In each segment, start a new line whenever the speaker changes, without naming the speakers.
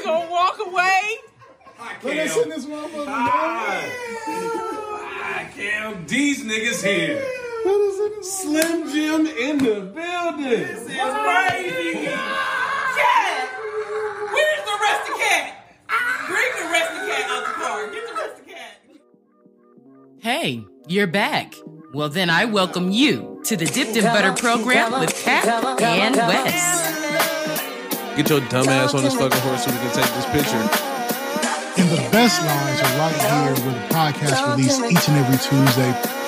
just gonna walk away?
Let us in this motherfucker.
Hi. Hi, Cam. These niggas here.
Let us
Slim Jim in the building.
This is crazy. Cat! Where's the rusty cat? Bring the rusty cat out the car. Get the rusty cat.
Hey, you're back. Well, then I welcome you to the Dipped in Butter program with Katt and Wes.
Get your dumb ass on this fucking horse so we can take this picture.
And the best lines are right here with the podcast released each and every Tuesday.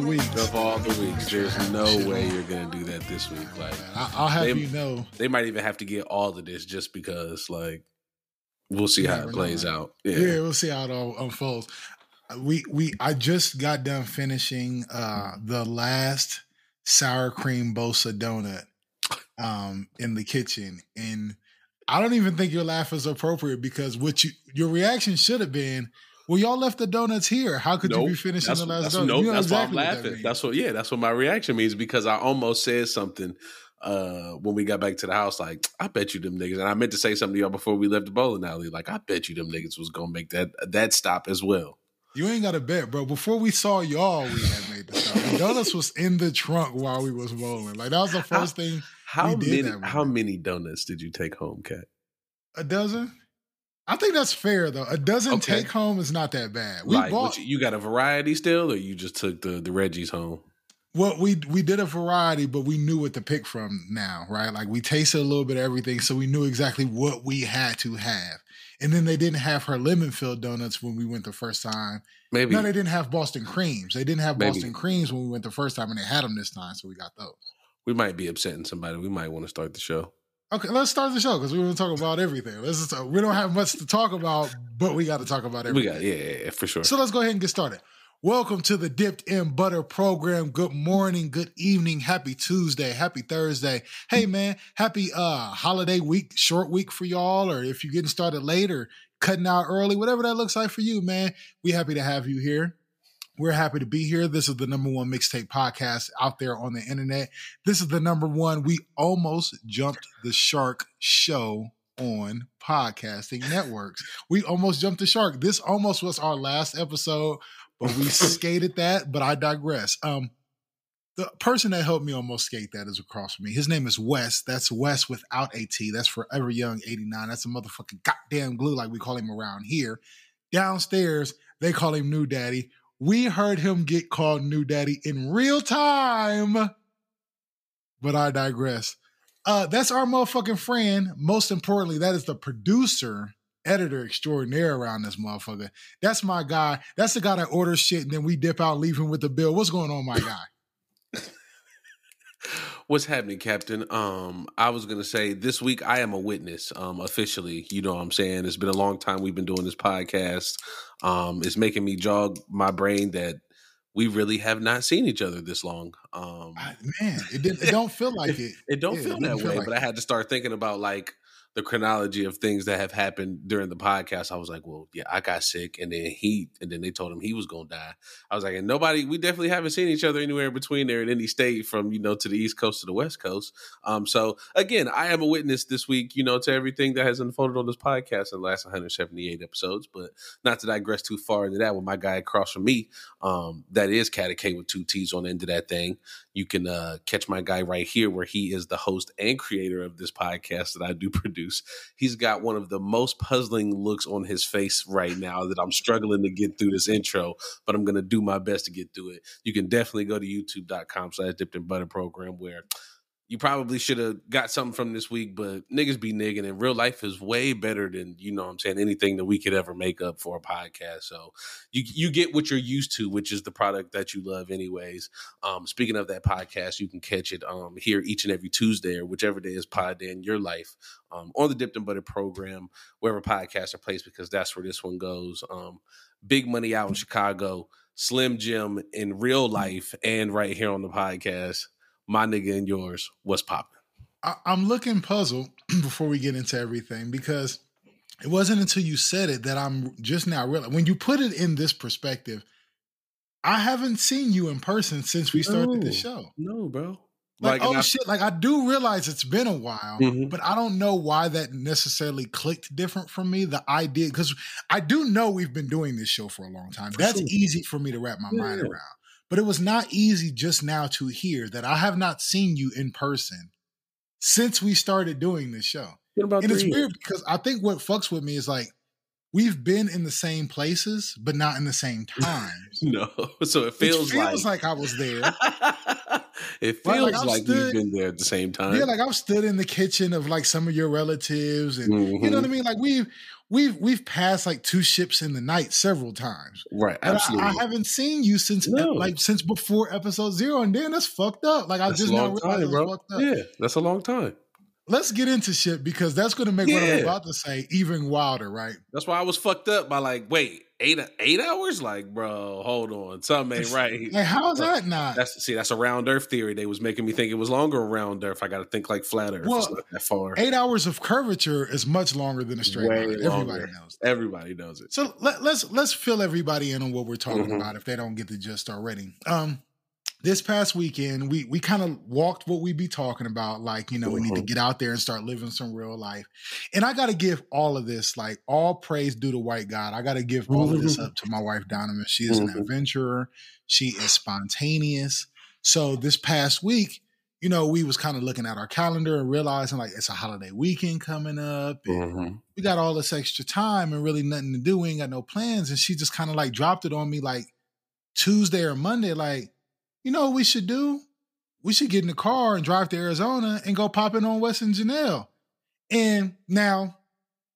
The weeks.
Of all the weeks, there's no way you're gonna do that this week. Like
I- I'll have
They-
you know.
they might even have to get all of this just because, like, we'll see how it plays
right?
out.
Yeah.
Yeah.
we'll see how it all unfolds. We we I just got done finishing uh the last sour cream bosa donut um in the kitchen and I don't even think your laugh is appropriate because what you your reaction should have been, well, y'all left the donuts here. How could you be finishing the last donut?
nope,
You know
that's
exactly
why I'm
that
laughing.
means.
That's what, yeah, that's what my reaction means because I almost said something uh when we got back to the house. Like, I bet you them niggas, and I meant to say something to y'all before we left the bowling alley. Like, I bet you them niggas was gonna make that that stop as well.
You ain't got to bet, bro. Before we saw y'all, we had made the stop. The donuts was in the trunk while we was bowling. Like that was the first thing.
How
We did
many
that
how many donuts did you take home, Katt?
A dozen. I think that's fair though. A dozen
Okay.
take home is not that bad. We
like,
bought
you, you got a variety still, or you just took the the Reggie's home?
well, we we did a variety, but we knew what to pick from now, right? Like we tasted a little bit of everything, so we knew exactly what we had to have. And then they didn't have her lemon filled donuts when we went the first time.
Maybe
No, they didn't have Boston creams. They didn't have
Maybe.
Boston creams when we went the first time, and they had them this time, so we got those.
we might be upsetting somebody. We might want to start the show.
Okay, let's start the show because we want to talk about everything. Let's just, uh, we don't have much to talk about, but we got to talk about everything.
We got yeah, yeah, for sure.
So let's go ahead and get started. Welcome to the Dipped in Butter program. Good morning, good evening, happy Tuesday, happy Thursday. Hey man, happy uh holiday week, short week for y'all, or if you're getting started late or cutting out early, whatever that looks like for you, man. We happy to have you here. We're happy to be here. This is the number one mixtape podcast out there on the internet. This is the number one. We almost jumped the shark show on podcasting networks. We almost jumped the shark. This almost was our last episode, but we skated that. But I digress. Um, the person that helped me almost skate that is across from me. His name is Wes. That's Wes without a T. That's Forever Young 89. That's a motherfucking goddamn glue, like we call him around here. Downstairs, they call him New Daddy. We heard him get called New Daddy in real time. But I digress. Uh, that's our motherfucking friend. Most importantly, that is the producer, editor extraordinaire around this motherfucker. That's my guy. That's the guy that orders shit and then we dip out, leave him with the bill. What's going on, my guy?
What's happening, Captain? Um, I was gonna say this week I am a witness, um, officially. You know what I'm saying? It's been a long time we've been doing this podcast. Um, it's making me jog my brain that we really have not seen each other this long. Um
man, it, didn't, it don't feel like it.
it don't
Yeah,
feel
it
that
feel
way,
like
but I had to start thinking about like the chronology of things that have happened during the podcast. I was like, well, yeah, I got sick, and then he, and then they told him he was gonna die. I was like, and nobody, we definitely haven't seen each other anywhere in between there in any state from you know to the east coast to the west coast. Um, so again, I am a witness this week, you know, to everything that has unfolded on this podcast in the last 178 episodes. But not to digress too far into that, with my guy across from me, um, that is Catty K with two T's on the end of that thing you can uh, catch my guy right here where he is the host and creator of this podcast that I do produce. He's got one of the most puzzling looks on his face right now that I'm struggling to get through this intro, but I'm going to do my best to get through it. You can definitely go to youtube.com slash dipped in butter program where you probably should have got something from this week, but niggas be nigging and real life is way better than, you know I'm saying, anything that we could ever make up for a podcast. So you you get what you're used to, which is the product that you love anyways. Um, speaking of that podcast, you can catch it um here each and every Tuesday or whichever day is pod day in your life um, on the Dipped in Butter program, wherever podcasts are placed, because that's where this one goes. Um, big money out in Chicago, Slim Jim in real life and right here on the podcast. My nigga and yours, what's popping?
I, I'm looking puzzled before we get into everything because it wasn't until you said it that I'm just now realizing when you put it in this perspective, I haven't seen you in person since we started the show.
No, bro.
Like,
and
oh
I-
shit, like I do realize it's been a while,
Mhm.
but I don't know why that necessarily clicked different for me. The idea, because I do know we've been doing this show for a long time. That's
sure.
easy for me to wrap my mind around. But it was not easy just now to hear that I have not seen you in person since we started doing this show. And it's
three
weird because I think what fucks with me is like we've been in the same places, but not in the same times.
No, so it feels,
feels like, I was there.
it feels
like, I've
like
stood-
we've been there at the same time.
Yeah, like I've stood in the kitchen of like some of your relatives, and you know what I mm-hmm. mean. Like we've we've we've passed like two ships in the night several times.
right,
But I,
absolutely.
I haven't seen you since
No.
like since before episode zero, and then that's fucked up. Like I
That's
just
a
now realized
time, bro.
fucked up.
Yeah, that's a long time.
Let's get into shit because that's going to make what I'm about to say even wilder, right?
That's why I was fucked up by like, wait, eight eight hours? Like, bro, hold on, something ain't right.
Like how's that not?
That's see, that's a round Earth theory. They was making me think it was longer around Earth. I got to think like flat Earth.
Well,
it's not that far.
Eight hours of curvature is much longer than a straight
Way
line.
longer.
Everybody knows.
Everybody knows it.
So let, let's let's fill everybody in on what we're talking
Mhm.
about if they don't get the gist already. Um, this past weekend, we we kind of walked what we be talking about, like you know, we need to
Mhm.
get out there and start living some real life. And I got to give all of this, like all praise due to white God. I got to give all of this up to my wife Donovan. She is an
Mhm.
adventurer. She is spontaneous. So this past week, you know, we was kind of looking at our calendar and realizing like it's a holiday weekend coming up. and
Mhm.
we got all this extra time and really nothing to do. We ain't got no plans. And she just kind of like dropped it on me like Tuesday or Monday, like, you know what we should do? We should get in the car and drive to Arizona and go pop in on Wes and Janelle. And now,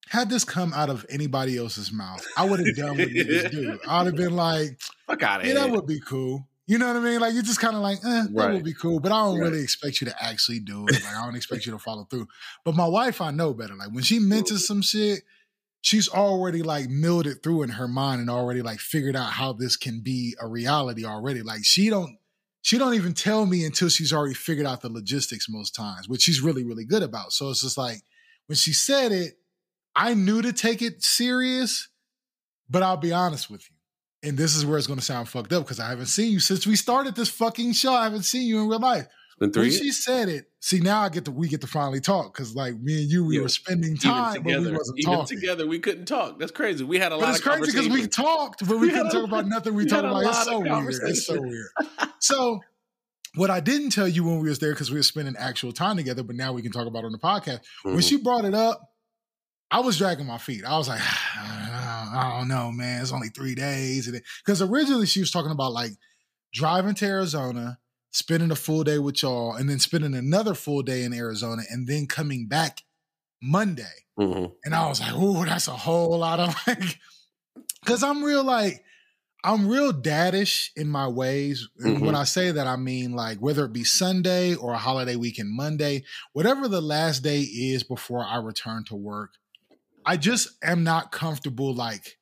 had this come out of anybody else's mouth, I would have done what niggas do. I would have been like,
Fuck out of
yeah,
here.
that would be cool. You know what I mean? Like you're just kind of like, eh, that would be cool. But I don't
Right.
really expect you to actually do it. Like I don't expect you to follow through. But my wife, I know better. Like when she mentions some shit, she's already like milled it through in her mind and already like figured out how this can be a reality already. Like she don't she don't even tell me until she's already figured out the logistics most times, which she's really, really good about. So it's just like when she said it, I knew to take it serious, but I'll be honest with you. And this is where it's going to sound fucked up because I haven't seen you since we started this fucking show. I haven't seen you in real life. When
years.
she said it, see now I get to we get to finally talk because like me and you, we
Yeah.
were spending time, but we
together,
wasn't
even
talking.
together, we couldn't talk. That's crazy. We had a
But
lot
it's
of
crazy because we talked, but we,
We
couldn't
had
talk about nothing we
we
talked
a
about. It's so weird. It's so weird. So what I didn't tell you when we was there because we were spending actual time together, but now we can talk about it on the podcast. When
Mhm.
she brought it up, I was dragging my feet. I was like, I don't know, man. It's only three days, because originally she was talking about like driving to Arizona, spending a full day with y'all, and then spending another full day in Arizona, and then coming back Monday.
Mhm.
And I was like, ooh, that's a whole lot of like, because I'm real like, I'm real daddish in my ways. And
Mhm.
when I say that, I mean like whether it be Sunday or a holiday weekend Monday, whatever the last day is before I return to work, I just am not comfortable like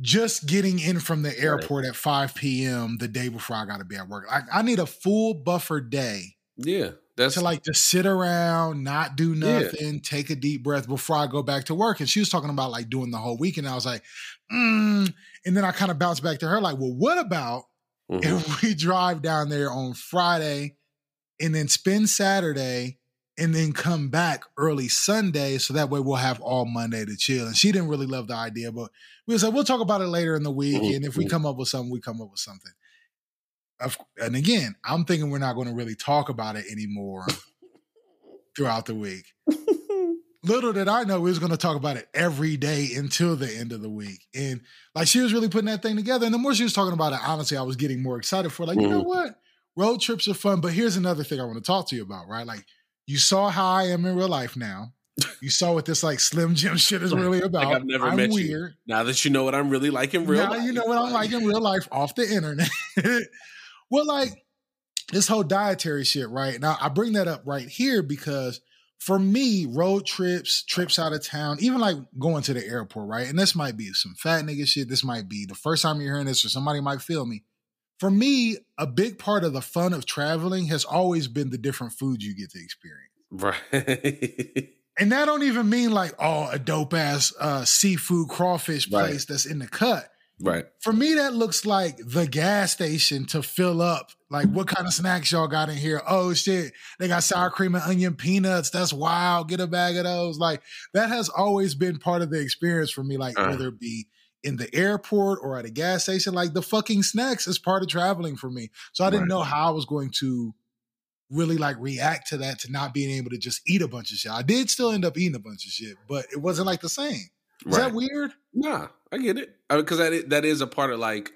just getting in from the airport at 5 p.m. the day before I got to be at work. Like I need a full buffer day
Yeah, that's
to like just sit around, not do
Yeah.
nothing, take a deep breath before I go back to work. And she was talking about like doing the whole weekend. I was like, mm. And then I kind of bounced back to her like, well, what about
Mhm.
if we drive down there on Friday and then spend Saturday and then come back early Sunday so that way we'll have all Monday to chill. And she didn't really love the idea, but we was like, we'll talk about it later in the week.
Mhm,
And if we
mhm.
come up with something, we come up with something. And again, I'm thinking we're not going to really talk about it anymore throughout the week. Little did I know we was going to talk about it every day until the end of the week. And like she was really putting that thing together. And the more she was talking about it, honestly, I was getting more excited for like, you know
Mhm.
what? Road trips are fun. But here's another thing I want to talk to you about, right? Like you saw how I am in real life now. You saw what this like Slim Jim shit is really about.
I've never
I'm
met you.
weird.
now that you know what I'm really like in real
now
life.
you know what I'm like in real life off the internet. well, like this whole dietary shit, right? Now I bring that up right here because for me, road trips, trips out of town, even like going to the airport, right? And this might be some fat nigga shit. This might be the first time you're hearing this, or somebody might feel me. for me, a big part of the fun of traveling has always been the different foods you get to experience.
Right.
And that don't even mean like, oh, a dope ass uh, seafood crawfish
Right.
place that's in the cut.
Right.
For me, that looks like the gas station to fill up. Like, what kind of snacks y'all got in here? Oh shit, they got sour cream and onion peanuts. That's wild. Get a bag of those. Like, that has always been part of the experience for me. Like,
Uh.
whether it be in the airport or at a gas station, like the fucking snacks is part of traveling for me. So I didn't
Right.
know how I was going to really like react to that, to not being able to just eat a bunch of shit. I did still end up eating a bunch of shit, but it wasn't like the same. Is
right.
that weird?
Nah, I get it because that is, that is a part of like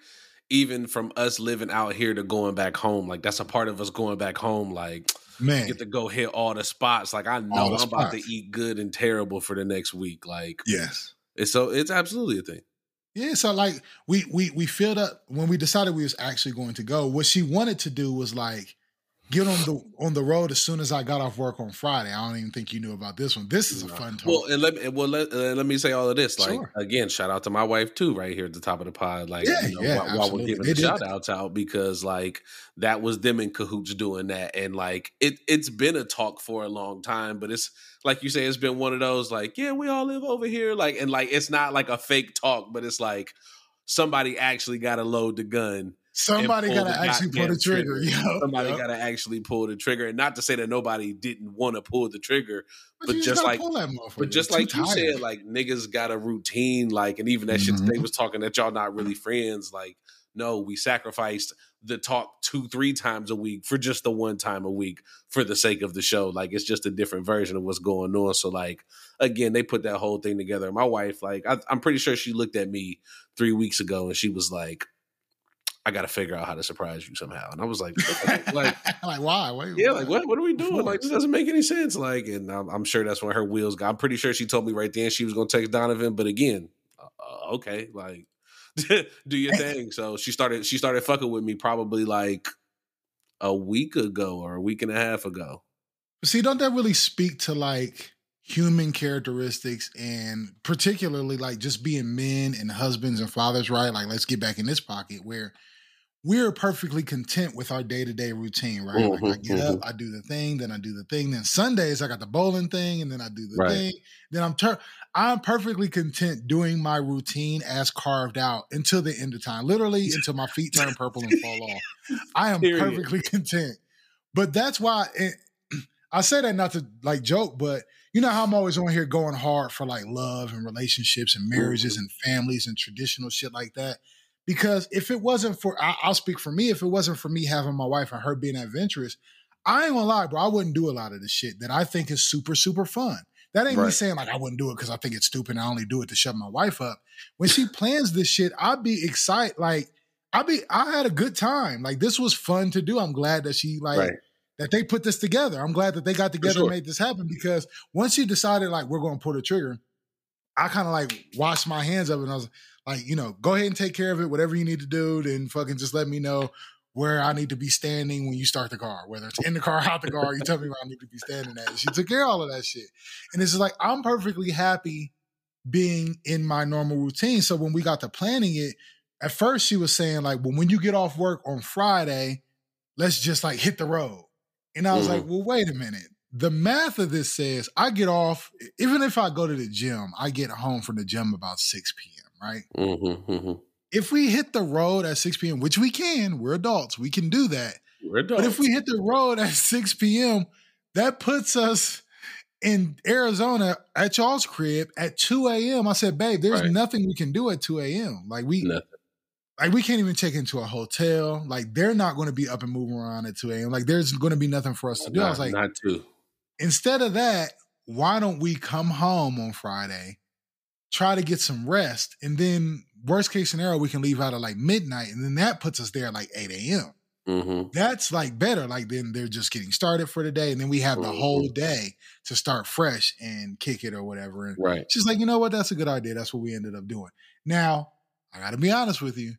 even from us living out here to going back home. Like that's a part of us going back home. Like
Man.
get to go hit all the spots. Like I know I'm
the
about to eat good and terrible for the next week. Like
Yes.
it's so it's absolutely a thing.
Yeah, so like we we we filled up when we decided we was actually going to go. What she wanted to do was like get on the on the road as soon as I got off work on Friday. I don't even think you knew about this one. This is a fun talk.
Well, and let me well let, uh, let me say all of this. Like
Sure.
again, shout out to my wife too, right here at the top of the pod. Like
Yeah,
you know,
yeah,
while, while we're giving the shout outs out because like that was them in cahoots doing that, and like it it's been a talk for a long time, but it's like you say, it's been one of those like yeah, we all live over here, like and like it's not like a fake talk, but it's like somebody actually got to load the gun
Somebody got to actually pull the trigger. yo.
Somebody
Yep.
got to actually pull the trigger, and not to say that nobody didn't want to pull the trigger, but
you
just like- but just
You're
like you
tired.
said, like niggas got a routine, like, and even that shit
Mhm.
they was talking that y'all not really friends. Like, no, we sacrificed the talk two, three times a week for just the one time a week for the sake of the show. Like, it's just a different version of what's going on. So, like, again, they put that whole thing together. My wife, like, I, I'm pretty sure she looked at me three weeks ago and she was like, I got to figure out how to surprise you somehow. And I was like, like,
like why? Wait,
yeah, like what? What are we doing? Like this doesn't make any sense. Like, and I'm, I'm sure that's when her wheels got. I'm pretty sure she told me right then she was going to text Donovan, but again, uh, uh, okay, like do your thing. So she started. She started fucking with me probably like a week ago or a week and a half ago.
See, don't that really speak to like human characteristics and particularly like just being men and husbands and fathers, right? Like, let's get back in this pocket where we're perfectly content with our day to day routine, right? like, I
Mhm,
get up, I do the thing, then I do the thing. Then Sundays, I got the bowling thing, and then I do the
Right.
thing. Then I'm tur- I'm perfectly content doing my routine as carved out until the end of time, literally until my feet turn purple and fall off. I am
Period.
perfectly content. But that's why it, I say that not to like joke, but you know how I'm always on here going hard for like love and relationships and marriages and families and traditional shit like that. Because if it wasn't for, I, I'll speak for me, if it wasn't for me having my wife and her being adventurous, I ain't gonna lie, bro, I wouldn't do a lot of the shit that I think is super, super fun. That ain't me saying like I wouldn't do it because I think it's stupid and I only do it to shut my wife up. When she plans this shit, I'd be excited. Like, I'd be I had a good time. Like this was fun to do. I'm glad that she like
Right.
that they put this together. I'm glad that they got together
sure.
and made this happen because once she decided like we're going to pull the trigger, I kind of like washed my hands of it and I was like, you know, go ahead and take care of it. Whatever you need to do, then fucking just let me know where I need to be standing when you start the car, whether it's in the car, out the car. You tell me where I need to be standing at. She took care of all of that shit, and it's just like I'm perfectly happy being in my normal routine. So when we got to planning it, at first she was saying like, well, when you get off work on Friday, let's just like hit the road. And I was
Mhm.
like, well, wait a minute. The math of this says I get off, even if I go to the gym, I get home from the gym about 6 p.m., right?
Mm-hmm, mm-hmm.
If we hit the road at 6 p.m., which we can, we're adults, we can do that.
We're
But if we hit the road at 6 p.m., that puts us in Arizona at y'all's crib at 2 a.m. I said, babe, there's
Right.
nothing we can do at 2 a.m. Like we
Nothing.
like we can't even check into a hotel. Like they're not going to be up and moving around at 2 a.m. Like there's going to be nothing for us to do. I was like,
not to.
Instead of that, why don't we come home on Friday, try to get some rest, and then worst case scenario, we can leave out at like midnight, and then that puts us there at like 8 a.m.
Mm-hmm.
That's like better. Like then they're just getting started for the day, and then we have the
Mhm.
whole day to start fresh and kick it or whatever. And
Right.
she's like, you know what? That's a good idea. That's what we ended up doing. Now, I got to be honest with you.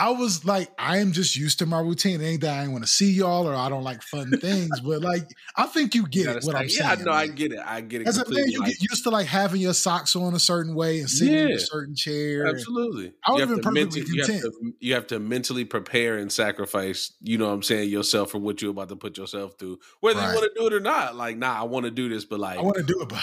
I was like, I am just used to my routine. It ain't that I want to see y'all or I don't like fun things, but like, I think you
You
get
gotta
it. What I'm
yeah,
saying.
Yeah, no, I get it. I get it.
As a man, you
Like,
get used to like having your socks on a certain way and sitting in a certain chair.
Absolutely.
I
You
would've been perfectly
mentally, you, have
content.
to, you have to mentally prepare and sacrifice, you know what I'm saying, yourself for what you're about to put yourself through. Whether
Right.
you want to do it or not. Like, nah, I want to do this, but like
I want to do it, but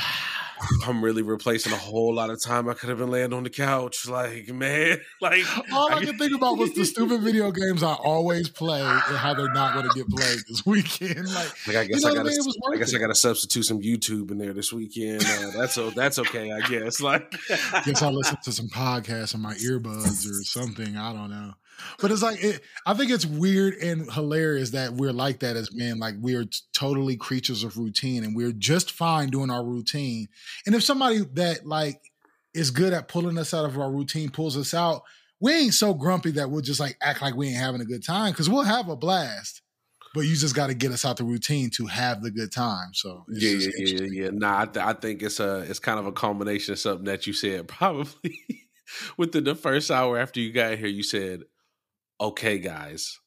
I'm really replacing a whole lot of time I could have been laying on the couch. Like, man, like
all I
I-
can think about was the stupid video games I always play and how they're not going to get played this weekend. Like,
Like I guess
know
I gotta,
mean?
I guess. I gotta substitute some YouTube in there this weekend. Uh, that's that's okay, I guess. Like,
guess I'll listen to some podcasts on my earbuds or something. I don't know. But it's like it, I think it's weird and hilarious that we're like that as men. Like we are totally creatures of routine, and we're just fine doing our routine. And if somebody that like is good at pulling us out of our routine pulls us out, we ain't so grumpy that we'll just like act like we ain't having a good time because we'll have a blast. But you just got to get us out the routine to have the good time. So it's
yeah,
just
yeah, yeah, yeah. Nah, I, th- I think it's a it's kind of a combination of something that you said probably within the first hour after you got here. You said, "Okay, guys,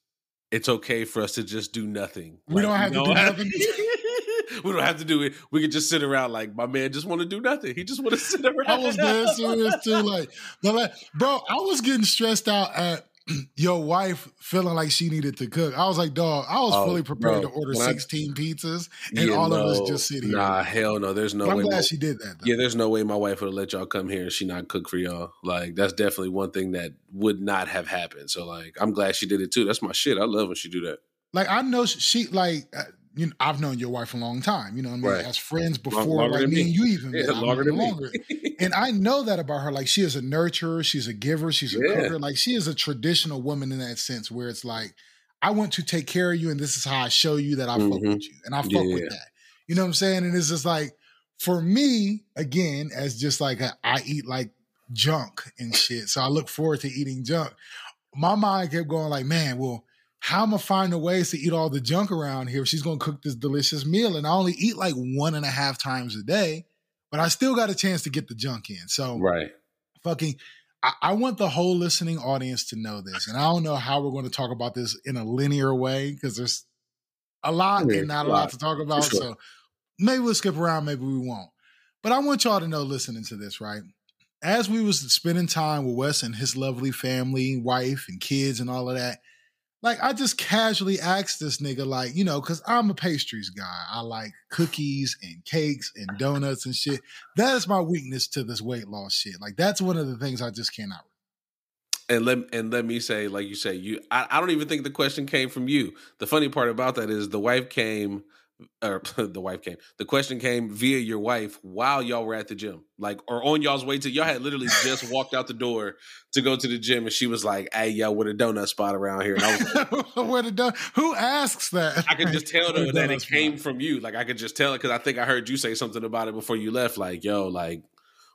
it's okay for us to just do nothing.
We don't
you
have to do nothing."
we don't have to do it. We can just sit around. Like my man just want to do nothing. He just want to sit around.
I was dead serious too. Like, but like, bro, I was getting stressed out at your wife feeling like she needed to cook. I was like, dog, I was
Oh,
fully prepared
bro,
to order
when I-
16 pizzas and
Yeah,
all of us just sit here.
Nah, hell no. There's no
But I'm
way.
glad
my-
she did that. Though.
Yeah, there's no way my wife would have let y'all come here and she not cook for y'all. Like that's definitely one thing that would not have happened. So like I'm glad she did it too. That's my shit. I love when she do that.
Like I know she like. Uh, You know, I've known your wife a long time. You know, what I mean,
Right.
as friends before,
longer
like me
me.
and you even
Yeah, longer than me.
longer. and I know that about her. Like she is a nurturer, she's a giver, she's a
Yeah.
cooker. Like she is a traditional woman in that sense, where it's like, I want to take care of you, and this is how I show you that I fuck
Mhm.
with you, and I fuck
Yeah.
with that. You know what I'm saying? And it's just like, for me, again, as just like a, I eat like junk and shit, so I look forward to eating junk. My mind kept going like, man, well. How am I finding ways to eat all the junk around here? She's gonna cook this delicious meal, and I only eat like one and a half times a day but I still got a chance to get the junk in. So
right.
fucking I, I want the whole listening audience to know this. And I don't know how we're going to talk about this in a linear way because there's a lot
Yeah,
and not a lot
lot,
to talk about.
sure.
So maybe we'll skip around, maybe we won't. But I want y'all to know listening to this, right? As we was spending time with Wes and his lovely family, wife and kids and all of that, like I just casually asked this nigga, like, you know, because I'm a pastries guy. I like cookies and cakes and donuts and shit. That is my weakness to this weight loss shit. Like that's one of the things I just cannot.
And let and let me say, like you say, you I, I don't even think the question came from you. The funny part about that is the wife came or the wife came. The question came via your wife while y'all were at the gym. Like or on y'all's way to y'all had literally just walked out the door to go to the gym and she was like, Hey yo, with a donut spot around here. And I was like,
Where the done? Who asks that?
I could just tell though that it came
spot?
from you. Like I could just tell it because I think I heard you say something about it before you left. Like, yo, like,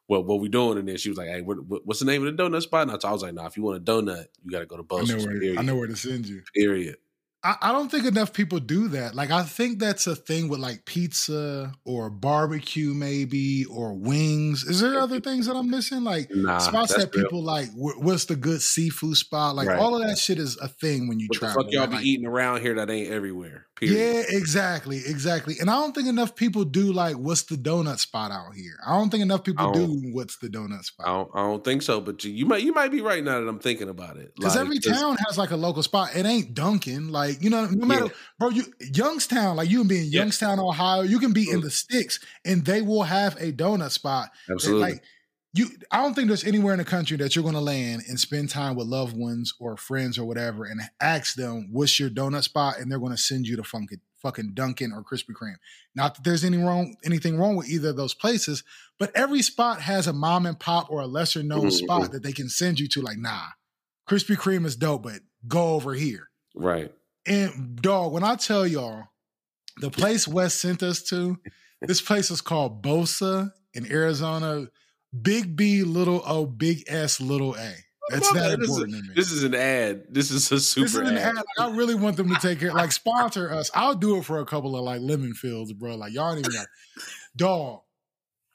what what we doing? And then she was like, hey, what, what- what's the name of the donut spot? And I was like, nah, if you want a donut, you got to go to
I know where I know where to send you.
Period.
I, I don't think enough people do that. Like I think that's a thing with like pizza or barbecue, maybe or wings. Is there other things that I'm missing? Like
Nah,
spots
that's
that
real.
people like. What's the good seafood spot? Like
Right.
all of that shit is a thing when you
What the
travel.
fuck y'all be
Like,
eating around here that ain't everywhere? Period.
Yeah, exactly, exactly. And I don't think enough people do like what's the donut spot out here. I don't think enough people do what's the donut
I
spot.
don't, I don't think so, but you, you might you might be right now that I'm thinking about it.
Because
Like,
every
'cause-
town has like a local spot. It ain't Dunkin'. Like, you know, no matter,
Yeah.
bro, you Youngstown, like you can be in
Yeah.
Youngstown, Ohio, you can be in the sticks and they will have a donut spot. that,
Absolutely.
Like you I don't think there's anywhere in the country that you're gonna land and spend time with loved ones or friends or whatever and ask them what's your donut spot and they're gonna send you to fucking fucking Dunkin' or Krispy Kreme. Not that there's any wrong anything wrong with either of those places, but every spot has a mom and pop or a lesser known
Mhm.
spot that they can send you to. Like, nah, Krispy Kreme is dope, but go over here.
right.
And dog, when I tell y'all, the place Wes sent us to, this place is called Bosa in Arizona. Big B, little O, big S, little A. That's not
bad. This is-
important to me.
This is an ad. This is a super
This is an
ad.
ad. Like, I really want them to take care, like sponsor us. I'll do it for a couple of like lemon fields, bro. Like y'all ain't even got dog.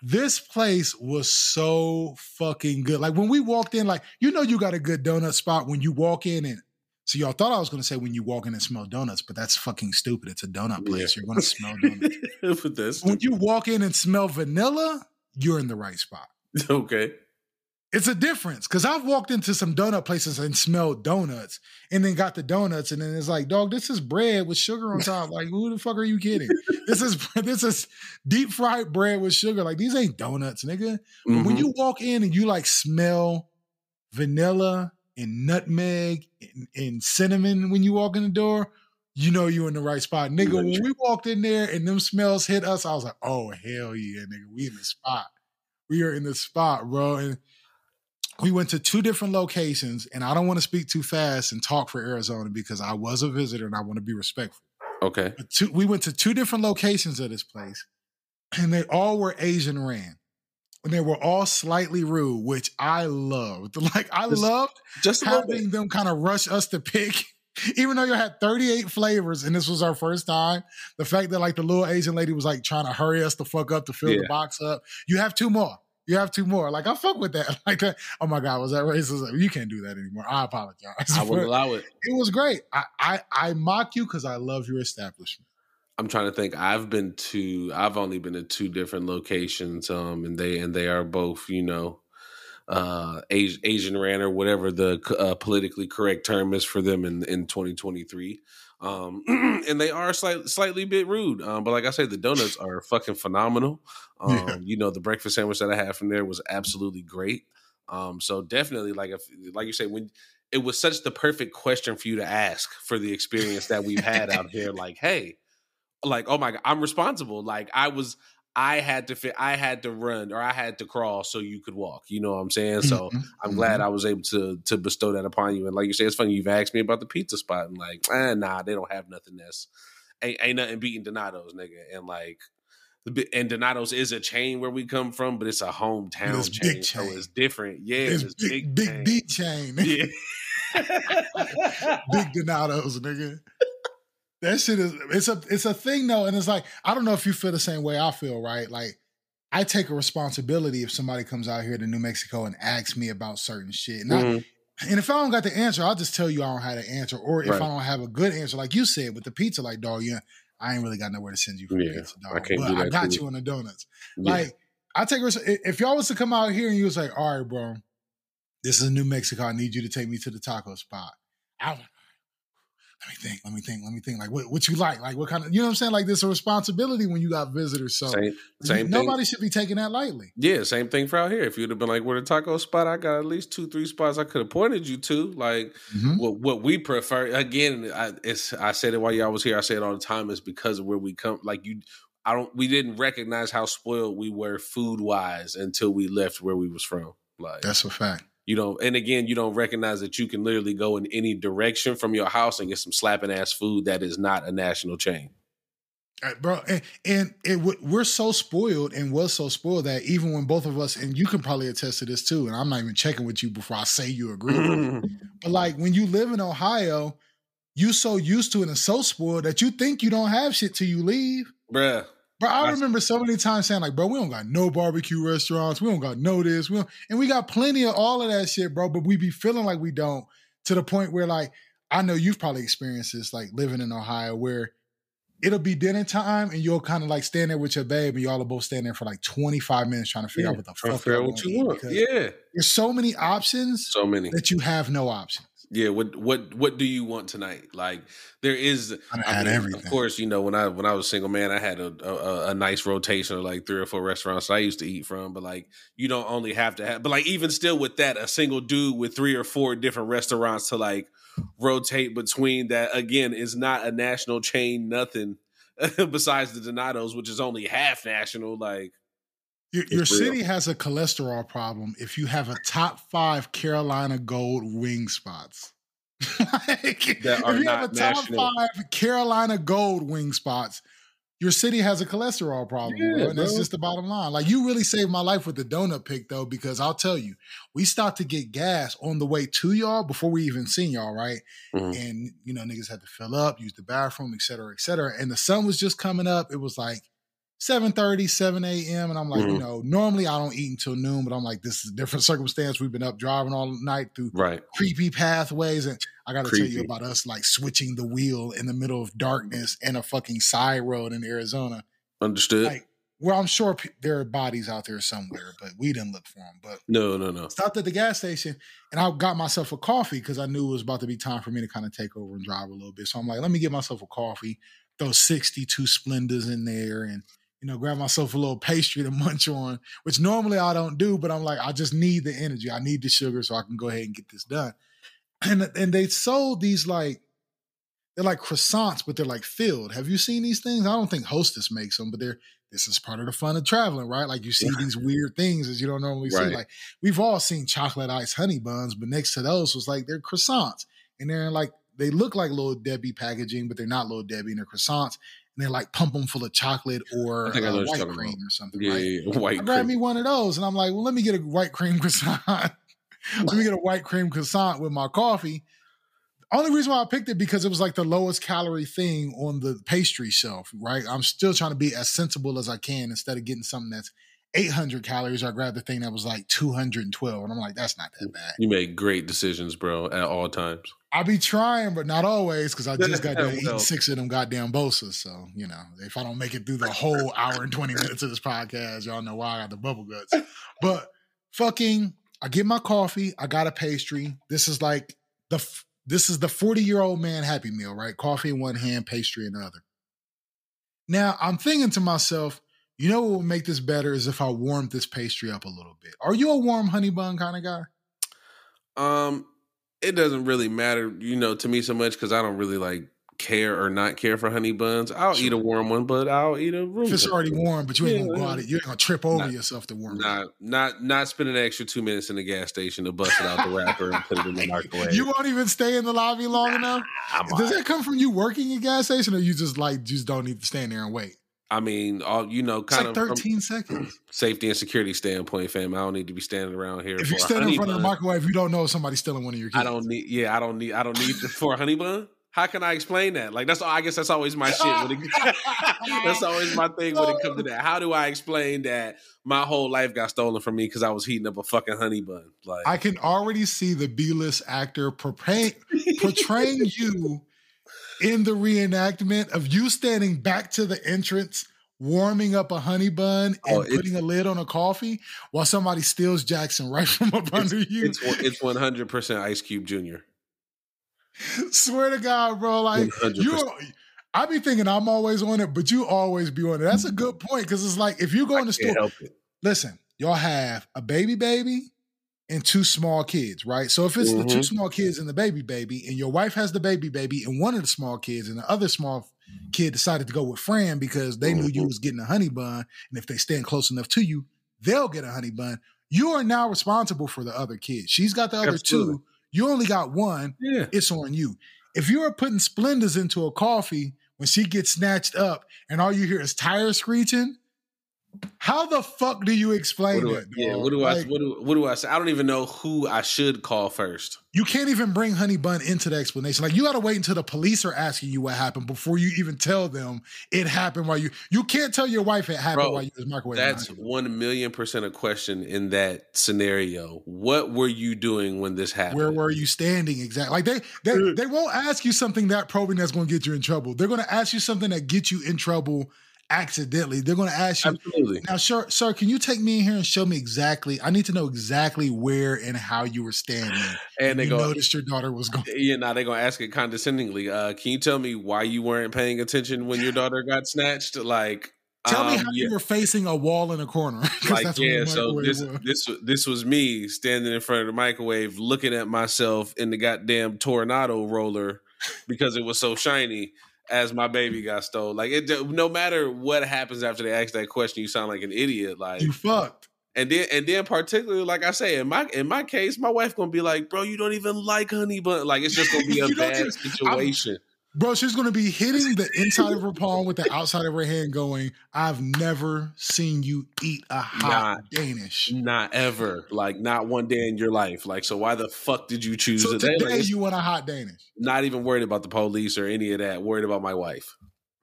this place was so fucking good. Like when we walked in, like you know, you got a good donut spot when you walk in, and so y'all thought I was gonna say when you walk in and smell donuts, but that's fucking stupid. It's a donut place.
Yeah.
You're gonna smell donuts. when you walk in and smell vanilla, you're in the right spot.
okay.
It's a difference because I've walked into some donut places and smelled donuts and then got the donuts and then it's like, dog, this is bread with sugar on top. Like, who the fuck are you kidding? this is this is deep fried bread with sugar. Like, these ain't donuts, nigga. But when you walk in and you like smell vanilla and nutmeg and, and cinnamon when you walk in the door, you know you're in the right spot. Nigga, when we walked in there and them smells hit us, I was like, oh hell yeah, nigga. We in the spot. We are in the spot, bro. And we went to two different locations, and I don't want to speak too fast and talk for Arizona because I was a visitor and I want to be respectful.
Okay.
Two, we went to two different locations of this place, and they all were Asian ran. And they were all slightly rude, which I loved. Like I
Just
loved
Just a little bit.
having them kind of rush us to pick. Even though you had 38 flavors and this was our first time, the fact that like the little Asian lady was like trying to hurry us the fuck up to fill the box up. You have two more. You have two more. Like I fuck with that. Like that. Oh my God, was that racist? You can't do that anymore. I apologize.
I would allow it.
it was great. I I, I mock you because I love your establishment.
I'm trying to think. I've been to. I've only been to two different locations. Um, and they and they are both, you know, uh, Asian, Asian ran or whatever the uh, politically correct term is for them in in 2023. Um, and they are slightly slightly bit rude. Um, but like I said, the donuts are fucking phenomenal. Um,
Yeah.
you know, the breakfast sandwich that I had from there was absolutely great. Um, so definitely, like if like you say, when it was such the perfect question for you to ask for the experience that we've had out here. Like, hey, like, oh my god, I'm responsible. Like, I was, I had to fit, I had to run or I had to crawl so you could walk. You know what I'm saying? So
Mhm,
I'm glad I was able to to bestow that upon you. And like you say, it's funny you've asked me about the pizza spot and like, eh, nah, they don't have nothing that's ain't, ain't nothing beating Donato's, nigga. And like. And Donato's is a chain where we come from, but it's a hometown
it's
chain,
big
so it's different. Yeah,
it's
it's,
big,
big,
big,
chain.
D chain.
Yeah.
big Donatos, nigga. That shit is it's a it's a thing though, and it's like I don't know if you feel the same way I feel, right? Like I take a responsibility if somebody comes out here to New Mexico and asks me about certain shit. And, I-
Mhm.
and if I don't got the answer, I'll just tell you I don't have the answer. Or if
Right.
I don't have a good answer, like you said with the pizza, like dog, yeah, I ain't really got nowhere to send you for
Yeah,
pizza,
I
dog.
can't
but I got you on the donuts.
Yeah.
Like I take if y'all was to come out here and you was like, all right, bro, this is New Mexico. I need you to take me to the taco spot. I let me think, let me think, let me think. Like what, what you like? Like what kind of you know what I'm saying? Like there's a responsibility when you got visitors. So
same, same thing.
nobody should be taking that lightly.
Yeah, same thing for out here. If you'd have been like, "Where the taco spot?" I got at least two, three spots I could have pointed you to. Like
Mhm.
what what we prefer. Again, I, it's I said it while y'all was here. I say it all the time. Is because of where we come. Like you, I don't. We didn't recognize how spoiled we were food wise until we left where we was from. Like
That's a fact.
You don't. And again, you don't recognize that you can literally go in any direction from your house and get some slapping ass food that is not a national chain.
Uh, bro and, and it we're so spoiled and was so spoiled that even when both of us and you can probably attest to this too and i'm not even checking with you before i say you agree with me. but like when you live in ohio you so used to it and so spoiled that you think you don't have shit till you leave
Bruh.
Bro, I remember so many times saying like, bro, we don't got no barbecue restaurants. We don't got no this. We don't, and we got plenty of all of that shit, bro. But we be feeling like we don't to the point where like, I know you've probably experienced this like living in Ohio where it'll be dinner time and you'll kind of like stand there with your babe and y'all are both standing there for like 25 minutes trying to figure out what the fuck
out
y'all
what
wanna
you want. Yeah.
There's so many options
So many.
that you have no options.
Yeah, what what what do you want tonight? Like there is,
I
I
had
mean,
everything.
Of course, you know when I when I was single man, I had a, a a nice rotation of like three or four restaurants I used to eat from. But like you don't only have to have, but like even still with that, a single dude with three or four different restaurants to like rotate between that again is not a national chain. Nothing besides the Donatos, which is only half national. Like
Your, your city has a cholesterol problem if you have a top five Carolina Gold wing spots. like,
That are
if you have a top
national.
five Carolina Gold wing spots, your city has a cholesterol problem,
Yeah,
bro, and that's just the bottom line. Like you really saved my life with the donut pick though, because I'll tell you, we stopped to get gas on the way to y'all before we even seen y'all, right?
Mhm.
And you know, niggas had to fill up, use the bathroom, et cetera, et cetera. And the sun was just coming up. It was like 7.30, 7 a.m. And I'm like, you
Mhm.
know, normally I don't eat until noon, but I'm like, this is a different circumstance. We've been up driving all night through
Right.
creepy pathways. And I got to tell you about us like switching the wheel in the middle of darkness in a fucking side road in Arizona.
Understood.
Like, where I'm sure pe- there are bodies out there somewhere, but we didn't look for them. But
no, no, no.
stopped at the gas station and I got myself a coffee because I knew it was about to be time for me to kind of take over and drive a little bit. So I'm like, let me get myself a coffee, throw 62 Splendas in there and, you know, grab myself a little pastry to munch on, which normally I don't do, but I'm like, I just need the energy. I need the sugar so I can go ahead and get this done. And, and they sold these like, they're like croissants, but they're like filled. Have you seen these things? I don't think Hostess makes them, but they're, this is part of the fun of traveling, right? Like you see these weird things that you don't normally see. Like we've all seen chocolate ice honey buns, but next to those was like they're croissants. And they're like they look like little Debbie packaging, but they're not little Debbie and they're croissants. And they're like pump them full of chocolate or
I think I
uh,
know what you're
white cream
about.
or something.
Yeah,
right?
yeah, yeah. white
I grabbed me one of those and I'm like, well, let me get a white cream croissant. let me get a white cream croissant with my coffee. Only reason why I picked it because it was like the lowest calorie thing on the pastry shelf, right? I'm still trying to be as sensible as I can instead of getting something that's 800 calories. I grabbed the thing that was like 212, and I'm like, that's not that bad.
You make great decisions, bro, at all times.
I be trying, but not always because I just got done eating six of them goddamn bosas. So you know, if I don't make it through the whole hour and 20 minutes of this podcast, y'all know why I got the bubble guts. But fucking, I get my coffee. I got a pastry. This is like the this is the 40 year old man happy meal, right? Coffee in one hand, pastry in the other. Now I'm thinking to myself, you know what would make this better is if I warmed this pastry up a little bit. Are you a warm honey bun kind of guy?
Um, it doesn't really matter, you know, to me so much because I don't really like care or not care for honey buns. I'll eat a warm one, but I'll eat a room.
If it's already
temperature.
warm, but you ain't
Yeah,
gonna go out, you ain't gonna trip over
Nah,
yourself to warm it.
Not not not spending an extra two minutes in the gas station to bust it out the wrapper and put it in the microwave.
You won't even stay in the lobby long enough.
I'm
Does
alright.
that come from you working at gas station, or you just like just don't need to stand there and wait?
I mean, all you know,
It's
kind
like
of
13 seconds.
safety and security standpoint, fam. I don't need to be standing around here.
If you stand in front of the microwave, you don't know if somebody's stealing one of your kids.
I don't need. Yeah, I don't need. I don't need for a honey bun. How can I explain that? Like that's. All I guess that's always my shit. When it, that's always my thing when it comes to that. How do I explain that my whole life got stolen from me because I was heating up a fucking honey bun? Like
I can already see the B-list actor portraying, portraying you in the reenactment of you standing back to the entrance, warming up a honey bun oh, and
Oh,
putting a lid on a coffee while somebody steals Jackson right from up under you.
it's it's one hundred percent Ice Cube Junior.
Swear to God, bro. Like
100%.
you I be thinking I'm always on it, but you always be on it. That's a good point because it's like if you go in the store,
Can't help it.
listen, y'all have a baby baby and two small kids, right? So if it's the two
Mhm.
small kids and the baby baby, and your wife has the baby baby and one of the small kids, and the other small kid decided to go with Fran because they knew you
Mhm.
was getting a honey bun, and if they stand close enough to you, they'll get a honey bun. You are now responsible for the other kid. She's got the other
Absolutely.
two. You only got one
Yeah.
it's on you. If you are putting Splendas into a coffee when she gets snatched up and all you hear is tires screeching, how the fuck do you explain
do, I,
that?
yeah,
dog?
what do I
Like,
what do, what do I say? I don't even know who I should call first.
You can't even bring Honey Bun into the explanation. Like you got to wait until the police are asking you what happened before you even tell them it happened while you. You can't tell your wife it happened
Bro,
while you was microwaving.
That's one million percent a question in that scenario. What were you doing when this happened?
Where were you standing exactly? Like they they uh. they won't ask you something that probing that's going to get you in trouble. They're going to ask you something that gets you in trouble accidentally. They're going to ask you
Absolutely.
Now, sir, sir, can you take me in here and show me exactly? I need to know exactly where and how you were standing.
And they
you
go,
noticed your daughter was going.
yeah, now they're gonna ask it condescendingly. Uh, can you tell me why you weren't paying attention when your daughter got snatched? Like,
Tell me
um,
how
yeah,
you were facing a wall in a corner.
like yeah. So this
was.
this this was me standing in front of the microwave, looking at myself in the goddamn tornado roller because it was so shiny. As my baby got stole, like it. No matter what happens after they ask that question, you sound like an idiot. Like
you fucked.
And then and then particularly, like I say, in my in my case, my wife gonna be like, bro, you don't even like honey bun. Like it's just gonna be a bad
even-
situation.
Bro, she's going to be hitting the inside of her palm with the outside of her hand, going, I've never seen you eat a hot Danish.
Not ever. Like not one day in your life. Like so why the fuck did you choose
So
today?
Today you want a hot Danish.
not even worried about the police or any of that. Worried about my wife.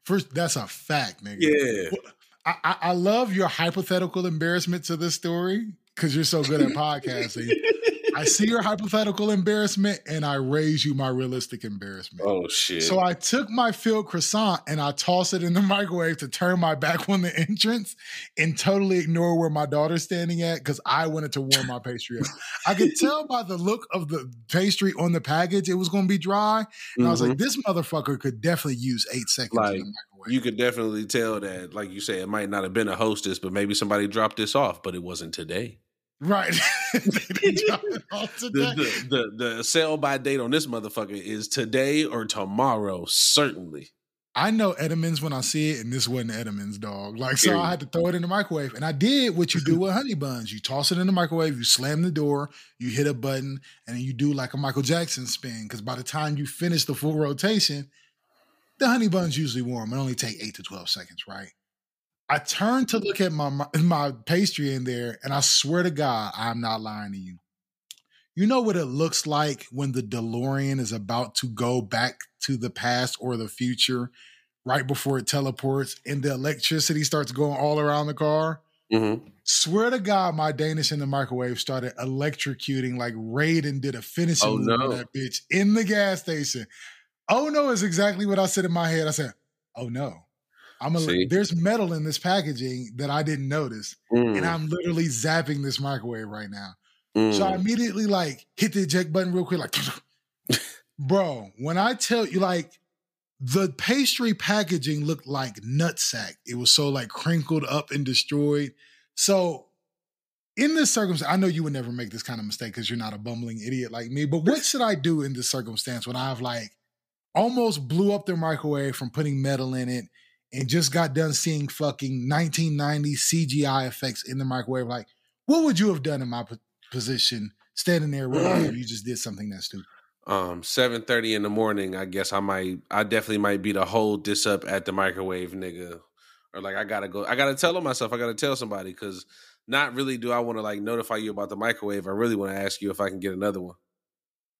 First, that's a fact, nigga.
Yeah.
I, I, I love your hypothetical embarrassment to this story because you're so good at podcasting. I see your hypothetical embarrassment and I raise you my realistic embarrassment.
Oh shit.
So I took my filled croissant and I toss it in the microwave to turn my back on the entrance and totally ignore where my daughter's standing at because I wanted to warm my pastry up. I could tell by the look of the pastry on the package it was going to be dry, and I was like, mm-hmm. "This motherfucker could definitely use eight seconds
Like,
in the microwave."
you could definitely tell that, like you say, it might not have been a hostess, but maybe somebody dropped this off, but it wasn't today.
Right? They didn't drop it off
The, the, the, the sell by date on this motherfucker is today or tomorrow, certainly.
I know Entenmann's when I see it, and this wasn't Entenmann's, dog. Like, so I had to throw it in the microwave. And I did what you do with honey buns. You toss it in the microwave, you slam the door, you hit a button, and you do like a Michael Jackson spin. Because by the time you finish the full rotation, the honey bun's usually warm. It only take eight to 12 seconds, right? I turned to look at my, my my pastry in there, and I swear to God, I'm not lying to you. You know what it looks like when the DeLorean is about to go back to the past or the future right before it teleports and the electricity starts going all around the car?
Mm-hmm.
Swear to God, my Danish in the microwave started electrocuting like Raiden did a finishing
Oh,
move
no.
that bitch in the gas station. Oh no is exactly what I said in my head. I said, "Oh no." I'm a,
See?
there's metal in this packaging that I didn't notice
Mm,
and I'm literally zapping this microwave right now.
mm.
So I immediately like hit the eject button real quick, like, bro. When I tell you, like, the pastry packaging looked like nutsack. It was so like crinkled up and destroyed. So in this circumstance, I know you would never make this kind of mistake because you're not a bumbling idiot like me. But what should I do in this circumstance when I've like almost blew up the microwave from putting metal in it and just got done seeing fucking 1990 CGI effects in the microwave? Like, what would you have done in my p- position, standing there, you just did something that stupid?
um seven thirty in the morning, I guess I might I definitely might be to hold this up at the microwave, nigga. Or like I gotta go I gotta tell myself, I gotta tell somebody because not really do I want to like notify you about the microwave. I really want to ask you if I can get another one.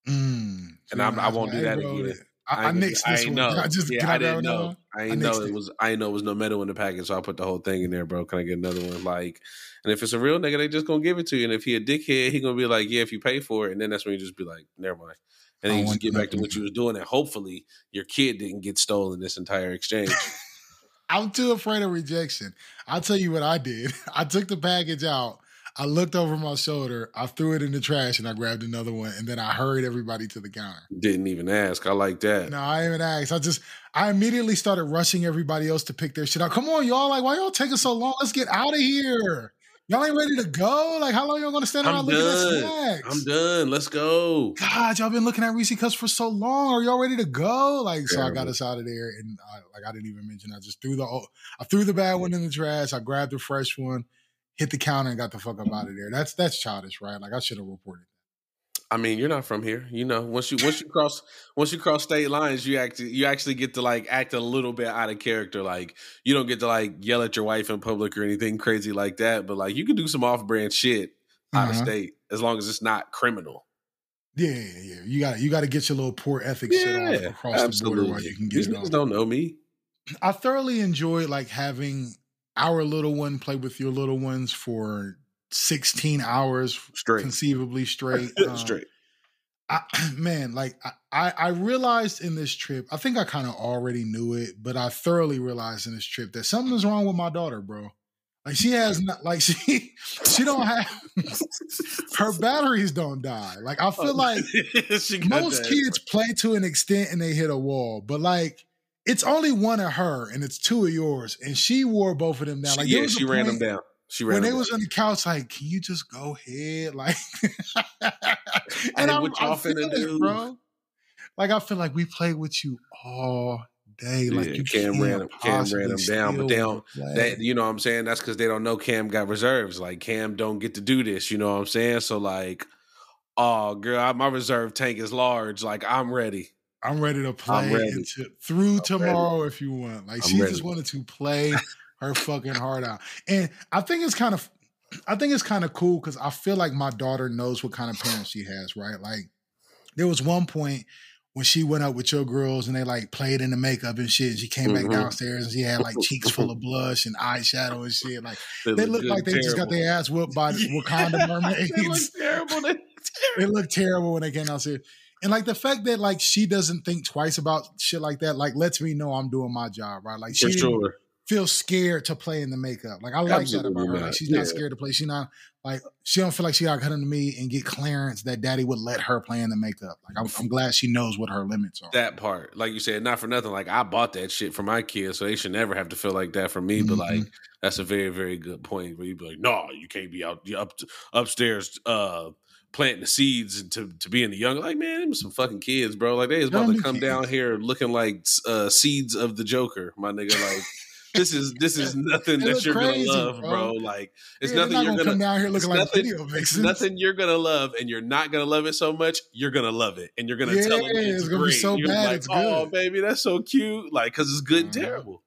Mm.
And I'm- I won't do that again.
I, I nixed this
ain't
one.
know.
I just
yeah, I,
I,
didn't know.
one?
I
I
ain't know it
it.
was. I know it was no metal in the package, so I put the whole thing in there, bro. Can I get another one? Like, and if it's a real nigga, they just gonna give it to you. And if he a dickhead, he gonna be like, yeah, if you pay for it, and then that's when you just be like, never mind. And then you just get back to what you was doing, and hopefully your kid didn't get stolen this entire exchange.
I'm too afraid of rejection. I'll tell you what I did. I took the package out. I looked over my shoulder. I threw it in the trash and I grabbed another one. And then I hurried everybody to the counter.
didn't even ask. I like that.
No, I even asked. I just, I immediately started rushing everybody else to pick their shit up. Come on, y'all. Like, why y'all taking so long? Let's get out of here. Y'all ain't ready to go. Like, how long y'all gonna stand around looking at snacks?
I'm done. Let's go.
God, y'all been looking at Reese cups for so long. Are y'all ready to go? Like, so I got us out of there, and I, like I didn't even mention. I just threw the I threw the bad one in the trash. I grabbed the fresh one, hit the counter, and got the fuck up out of there. That's that's childish, right? Like I should have reported.
I mean, you're not from here. You know, once you once you cross once you cross state lines, you act you actually get to like act a little bit out of character. Like you don't get to like yell at your wife in public or anything crazy like that. But like you can do some off brand shit out of
Uh-huh.
state as long as it's not criminal.
Yeah, yeah, yeah. You got you got to get your little poor ethics shit off
Yeah,
across the border while you can get
These
it
niggas don't know me.
I thoroughly enjoyed like having our little one play with your little ones for 16 hours
Straight,
conceivably straight. Um,
straight.
I, man, like I, I realized in this trip, I think I kind of already knew it, but I thoroughly realized in this trip that something's wrong with my daughter, bro. Like she has not, like she she don't have her batteries don't die. Like I feel like most
that.
kids play to an extent and they hit a wall, but like it's only one of her and it's two of yours, and she wore both of them down. Like
yeah, she ran them down. She ran
when they
them
was on the couch, like, can you just go ahead? Like, and I'm,
what y'all
I'm
finna
feeling it,
do?
bro. Like, I feel like we played with you all day. Like,
Yeah,
you
Cam
can't
ran 'em- Cam ran down, but they don't- that you know what I'm saying that's because they don't know Cam got reserves. Like Cam don't get to do this. You know what I'm saying? So like, oh girl, I- my reserve tank is large. Like I'm ready.
I'm ready to play
ready.
into- through tomorrow if you want. Like,
I'm
she
ready.
just wanted to play her fucking heart out, and I think it's kind of, I think it's kind of cool because I feel like my daughter knows what kind of parents she has. Right, like there was one point when she went up with your girls and they like played in the makeup and shit. And she came
Mhm.
back downstairs and she had like cheeks full of blush and eyeshadow and shit. Like they
look
look
good,
like they just got their ass whooped by Wakanda
they look terrible. They look terrible.
look terrible when they came downstairs. And like the fact that like she doesn't think twice about shit like that, like lets me know I'm doing my job, right? Like she
sure.
feel scared to play in the makeup. Like I like that about her.
not.
Like she's
Yeah.
not scared to play. She not like she don't feel like she got to come to me and get clearance that daddy would let her play in the makeup. Like I'm, I'm glad she knows what her limits are.
That part, like you said, not for nothing. Like I bought that shit for my kids, so they should never have to feel like that for me. But like, that's a very, very good point. Where you be like, no, you can't be out up upstairs uh planting the seeds and to to be in the young. Like, man, them some fucking kids, bro. Like they is about to come
kids.
down here looking like uh seeds of the Joker, my nigga. Like. This is this is nothing that you're
crazy,
gonna love,
bro.
bro. Like it's
Yeah,
nothing
not
you're
gonna
gonna
come down here looking like
nothing-
video vixens.
nothing you're gonna love, and you're not gonna love it so much. You're gonna love it, and you're gonna tell them it's,
it's gonna be
great.
so
You're
bad,
like,
it's
oh
good."
baby, that's so cute. Like, cause it's good, and
Mhm.
terrible.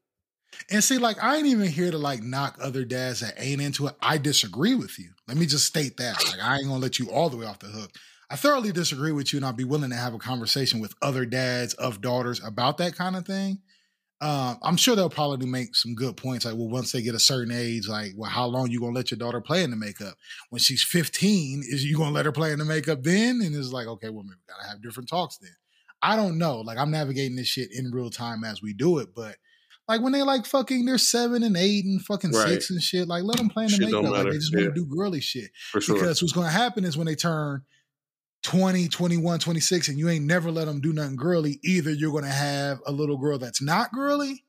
And see, like, I ain't even here to like knock other dads that ain't into it. I disagree with you. Let me just state that. Like, I ain't gonna let you all the way off the hook. I thoroughly disagree with you, and I'll be willing to have a conversation with other dads of daughters about that kind of thing. Um, I'm sure they'll probably make some good points. Like, well, once they get a certain age, like, well, how long you gonna let your daughter play in the makeup? When she's 15, is you gonna let her play in the makeup then? And it's like, okay, well, maybe we gotta have different talks then. I don't know. Like, I'm navigating this shit in real time as we do it, but like when they like fucking, they're seven and eight and fucking
Right.
six and shit. Like, let them play in the makeup. Like, they just want to do girly shit.
For sure.
Because what's going to happen is when they turn 20, 21, 26, and you ain't never let them do nothing girly, either you're going to have a little girl that's not girly,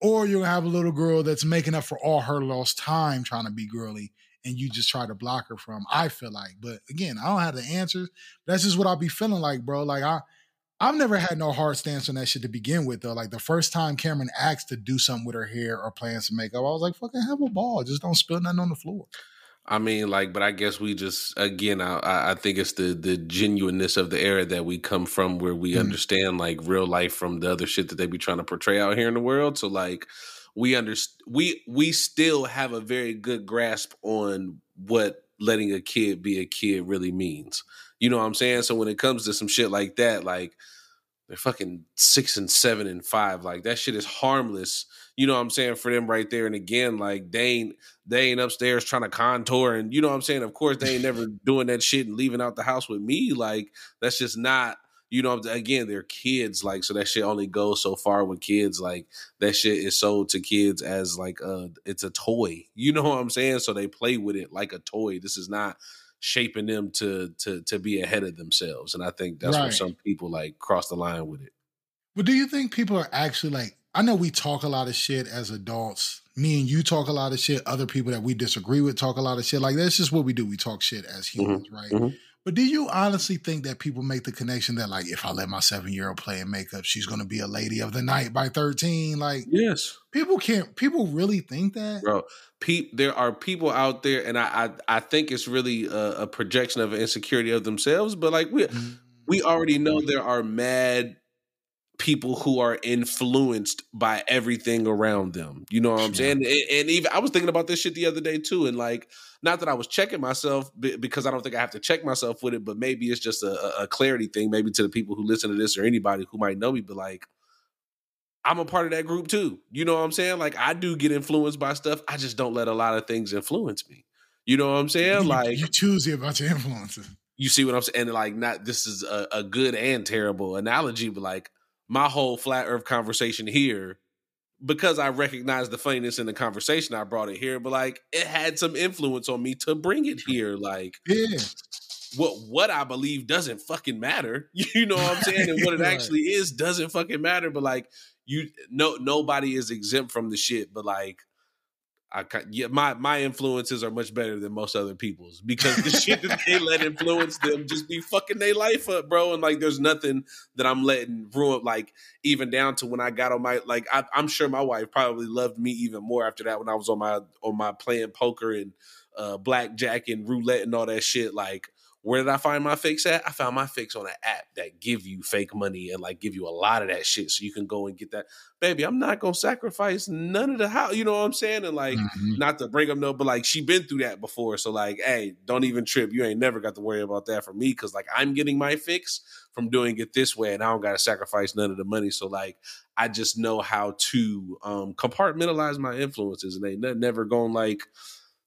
or you're going to have a little girl that's making up for all her lost time trying to be girly, and you just try to block her from. I feel like, but again, I don't have the answers. That's just what I'll be feeling like, bro. Like I. I've never had no hard stance on that shit to begin with, though. Like the first time Cameron asked to do something with her hair or plan some makeup, I was like, "Fucking have a ball, just don't spill nothing on the floor."
I mean, like, but I guess we just again, I- I, think it's the the genuineness of the era that we come from, where we
Mm.
understand like real life from the other shit that they be trying to portray out here in the world. So like, we understand we we still have a very good grasp on what letting a kid be a kid really means. You know what I'm saying? So when it comes to some shit like that, like they're fucking six and seven and five. Like that shit is harmless. You know what I'm saying for them right there. And again, like they ain't they ain't upstairs trying to contour and you know what I'm saying. Of course, they ain't never doing that shit and leaving out the house with me. Like that's just not. You know, again, they're kids. Like so, that shit only goes so far with kids. Like that shit is sold to kids as like uh it's a toy. You know what I'm saying? So they play with it like a toy. This is not shaping them to to to be ahead of themselves. And I think that's where some people like cross the line with it.
But do you think people are actually like? I know we talk a lot of shit as adults. Me and you talk a lot of shit. Other people that we disagree with talk a lot of shit. Like that's just what we do. We talk shit as humans, right?
mhm.
But do you honestly think that people make the connection that like, if I let my seven year old play in makeup, she's gonna be a lady of the night by thirteen? Like
Yes.
people can't. People really think that.
bro. Pe- there are people out there, and I I, I think it's really a, a projection of insecurity of themselves. But like we
Mm.
we already know there are mad people who are influenced by everything around them. You know what I'm saying? And, and even I was thinking about this shit the other day too, and like not that I was checking myself because I don't think I have to check myself with it, but maybe it's just a, a- a clarity thing, maybe to the people who listen to this or anybody who might know me, but like. I'm a part of that group too. You know what I'm saying? Like I do get influenced by stuff. I just don't let a lot of things influence me. You know what I'm saying?
You-
Like
you choosy about your influences.
you see what I'm saying? And like, not this is a, a good and terrible analogy, but like my whole flat Earth conversation here, because I recognize the funniness in the conversation, I brought it here. But like, it had some influence on me to bring it here. Like,
Yeah.
what what I believe doesn't fucking matter. You know what I'm saying? And what it actually is doesn't fucking matter. But like, you no nobody is exempt from the shit. But like. I yeah, my my influences are much better than most other people's because the shit that they let influence them just be fucking their life up, bro. And like, there's nothing that I'm letting ruin. Like, even down to when I got on my like, I, I'm sure my wife probably loved me even more after that when I was on my on my playing poker and uh blackjack and roulette and all that shit. Like, Where did I find my fix at? I found my fix on an app that give you fake money and like give you a lot of that shit, so you can go and get that. Baby, I'm not gonna sacrifice none of the house. You know what I'm saying? And like,
Mhm.
not to bring up no, but like she been through that before. So like, hey, don't even trip. You ain't never got to worry about that for me because like I'm getting my fix from doing it this way, and I don't got to sacrifice none of the money. So like, I just know how to um compartmentalize my influences, and they never gonna like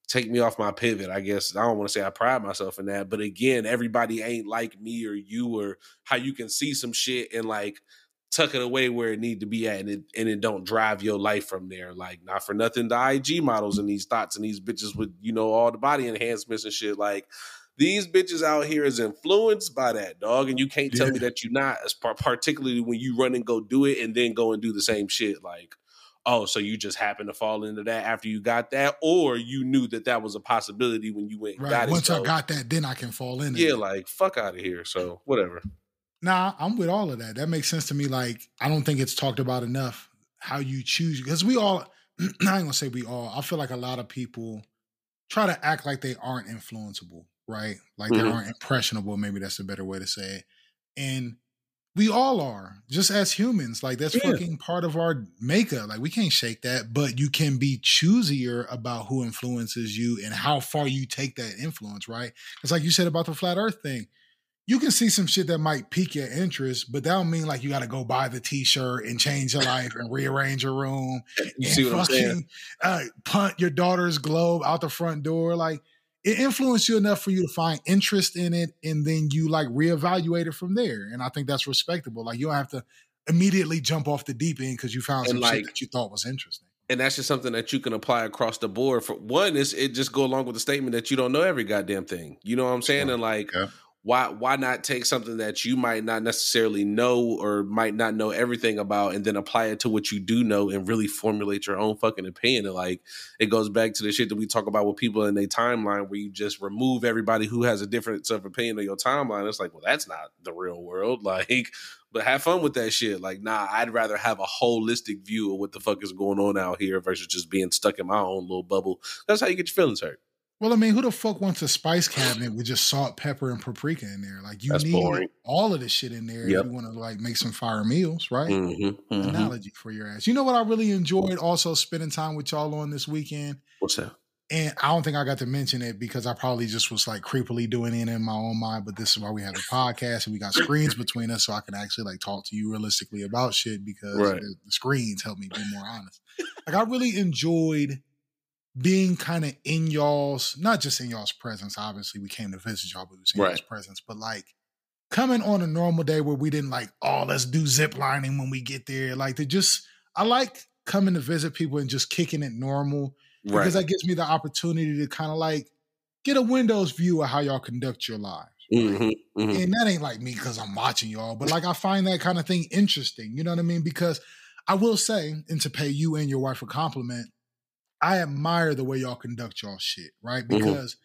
take me off my pivot. I guess I don't want to say I pride myself in that, but again, everybody ain't like me or you or how you can see some shit and like tuck it away where it need to be at and it and it don't drive your life from there. Like not for nothing, the IG models and these thoughts and these bitches with you know all the body enhancements and shit. Like these bitches out here is influenced by that dog, and you can't tell me that you're not. Particularly when you run and go do it and then go and do the same shit. Like oh, so you just happened to fall into that after you got that, or you knew that that was a possibility when you went
Right.
got it.
Once I
So,
got that, then I can fall in.
yeah, like fuck out of here. So whatever.
Nah, I'm with all of that. That makes sense to me. Like, I don't think it's talked about enough how you choose because we all I ain't gonna say we all, I feel like a lot of people try to act like they aren't influenceable, right? Like they
Mhm.
aren't impressionable, maybe that's a better way to say it. And we all are, just as humans. Like that's
Yeah.
fucking part of our makeup. Like we can't shake that, but you can be choosier about who influences you and how far you take that influence, right? It's like you said about the flat earth thing you can see some shit that might pique your interest, but that don't mean like you got to go buy the t-shirt and change your life and rearrange your room
You
and
see what I'm saying?
fucking uh, punt your daughter's globe out the front door. Like it influenced you enough for you to find interest in it, and then you like reevaluate it from there. And I think that's respectable. Like you don't have to immediately jump off the deep end because you found
And,
some
like,
shit that you thought was interesting.
and that's just something that you can apply across the board. For one, is it just go along with the statement that you don't know every goddamn thing. You know what I'm saying?
Sure.
And like,
Yeah.
Why why not take something that you might not necessarily know or might not know everything about, and then apply it to what you do know and really formulate your own fucking opinion? And like, it goes back to the shit that we talk about with people in their timeline, where you just remove everybody who has a difference of opinion on your timeline. It's like, well, that's not the real world. Like, but have fun with that shit. Like, nah, I'd rather have a holistic view of what the fuck is going on out here versus just being stuck in my own little bubble. That's how you get your feelings hurt.
Well, I mean, who the fuck wants a spice cabinet with just salt, pepper, and paprika in there? Like you
That's
need
boring.
all of this shit in there
Yep.
if you want to like make some fire meals, right?
Mm-hmm,
Analogy for your ass. You know what I really enjoyed also spending time with y'all on this weekend?
What's that?
And I don't think I got to mention it because I probably just was like creepily doing it in my own mind. But this is why we have the podcast and we got screens between us so I can actually like talk to you realistically about shit because
Right.
the, the screens help me be more honest. Like I really enjoyed being kind of in y'all's, not just in y'all's presence. Obviously, we came to visit y'all, but we was in y'all's presence. But like coming on a normal day where we didn't like, oh, let's do zip lining when we get there. Like to just, I like coming to visit people and just kicking it normal
Right.
because that gives me the opportunity to kind of like get a Windows view of how y'all conduct your lives.
Mhm, mhm.
And that ain't like me because I'm watching y'all, but like I find that kind of thing interesting. You know what I mean? Because I will say, and to pay you and your wife a compliment, I admire the way y'all conduct y'all shit, right?
Mhm.
Because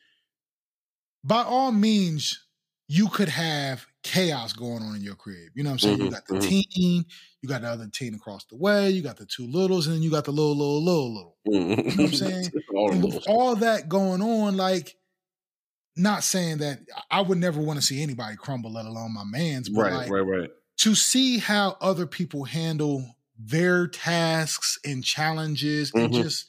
by all means, you could have chaos going on in your crib. You know what I'm saying? You
Mhm,
got the
mhm.
teen, you got the other teen across the way, you got the two littles, and then you got the little, little, little, little.
Mhm.
You know what I'm saying?
All
with all that going on, like, not saying that I would never want to see anybody crumble, let alone my man's, but
Right,
like
right, right.
to see how other people handle their tasks and challenges and
Mhm.
just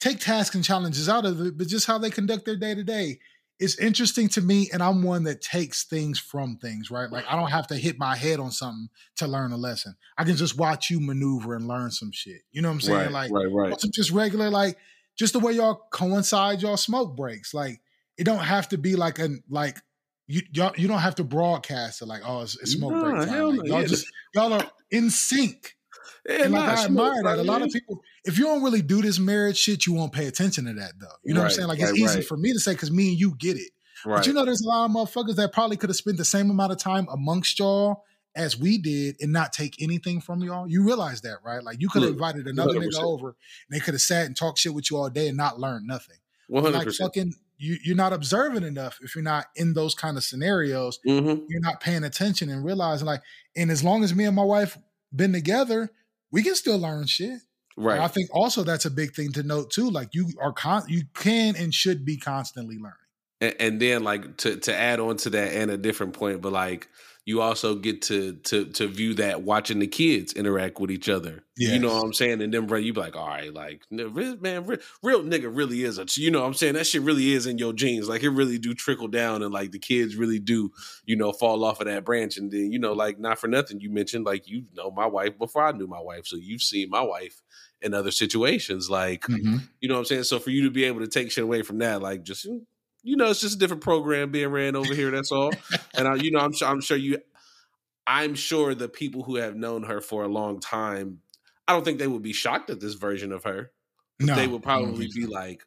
take tasks and challenges out of it, but just how they conduct their day to day. It's interesting to me, and I'm one that takes things from things, right? Like I don't have to hit my head on something to learn a lesson. I can just watch you maneuver and learn some shit. You know what I'm saying?
Right,
like
right, right.
just regular, like just the way y'all coincide y'all smoke breaks. Like it don't have to be like a like you y'all you don't have to broadcast it like oh it's, it's smoke break time. Like, y'all
yeah.
just y'all are in sync.
Yeah,
And like
nah,
I admire that. A lot of people, if you don't really do this marriage shit, you won't pay attention to that though. You know what I'm saying? Like it's
right,
easy
right.
for me to say because me and you get it.
Right.
But you know, there's a lot of motherfuckers that probably could have spent the same amount of time amongst y'all as we did and not take anything from y'all. You realize that, right? Like you could have invited another nigga
100%.
over and they could have sat and talked shit with you all day and not learned nothing.
One hundred
Like
percent.
fucking, you, you're not observant enough if you're not in those kind of scenarios.
Mm-hmm.
You're not paying attention and realizing like, and as long as me and my wife been together, we can still learn shit.
Right.
And I think also that's a big thing to note too. Like you are con, you can and should be constantly learning.
and, and then like to to add on to that and a different point, but like you also get to to to view that watching the kids interact with each other. You know what I'm saying? And then bro, you be like, all right, like man, real, real nigga really is a you know what I'm saying? That shit really is in your genes. Like it really do trickle down and like the kids really do, you know, fall off of that branch. And then, you know, like not for nothing, you mentioned like you know my wife before I knew my wife. So you've seen my wife in other situations. Like
Mhm.
you know what I'm saying? So for you to be able to take shit away from that, like just you know, it's just a different program being ran over here. That's all. and I, you know, I'm sure, I'm sure you, I'm sure the people who have known her for a long time, I don't think they would be shocked at this version of her.
No,
they would probably be like,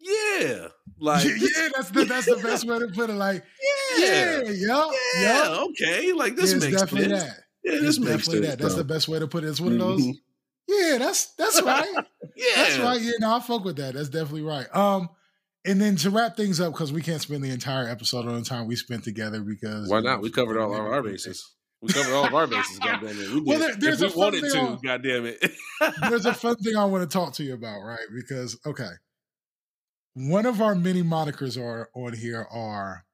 yeah, like
yeah, yeah, that's the that's the best way to put it. Like,
yeah,
yeah, yeah,
yeah, okay, like this
it's
makes
definitely
sense.
that.
Yeah,
It's
this makes
definitely
sense.
that. That's the best way to put it. It's one of those.
Mhm.
Yeah, that's that's right.
Yeah,
That's right. Yeah, no, I fuck with that. That's definitely right. Um, and then to wrap things up, because we can't spend the entire episode on the time we spent together because
Why not? We covered all of our bases. We covered all of our bases. Goddamn it, we did.
Well, there- there's
if
a
we wanted to.
on-
Goddamn it.
There's a fun thing I want to talk to you about, right? Because okay, one of our many monikers are on here are.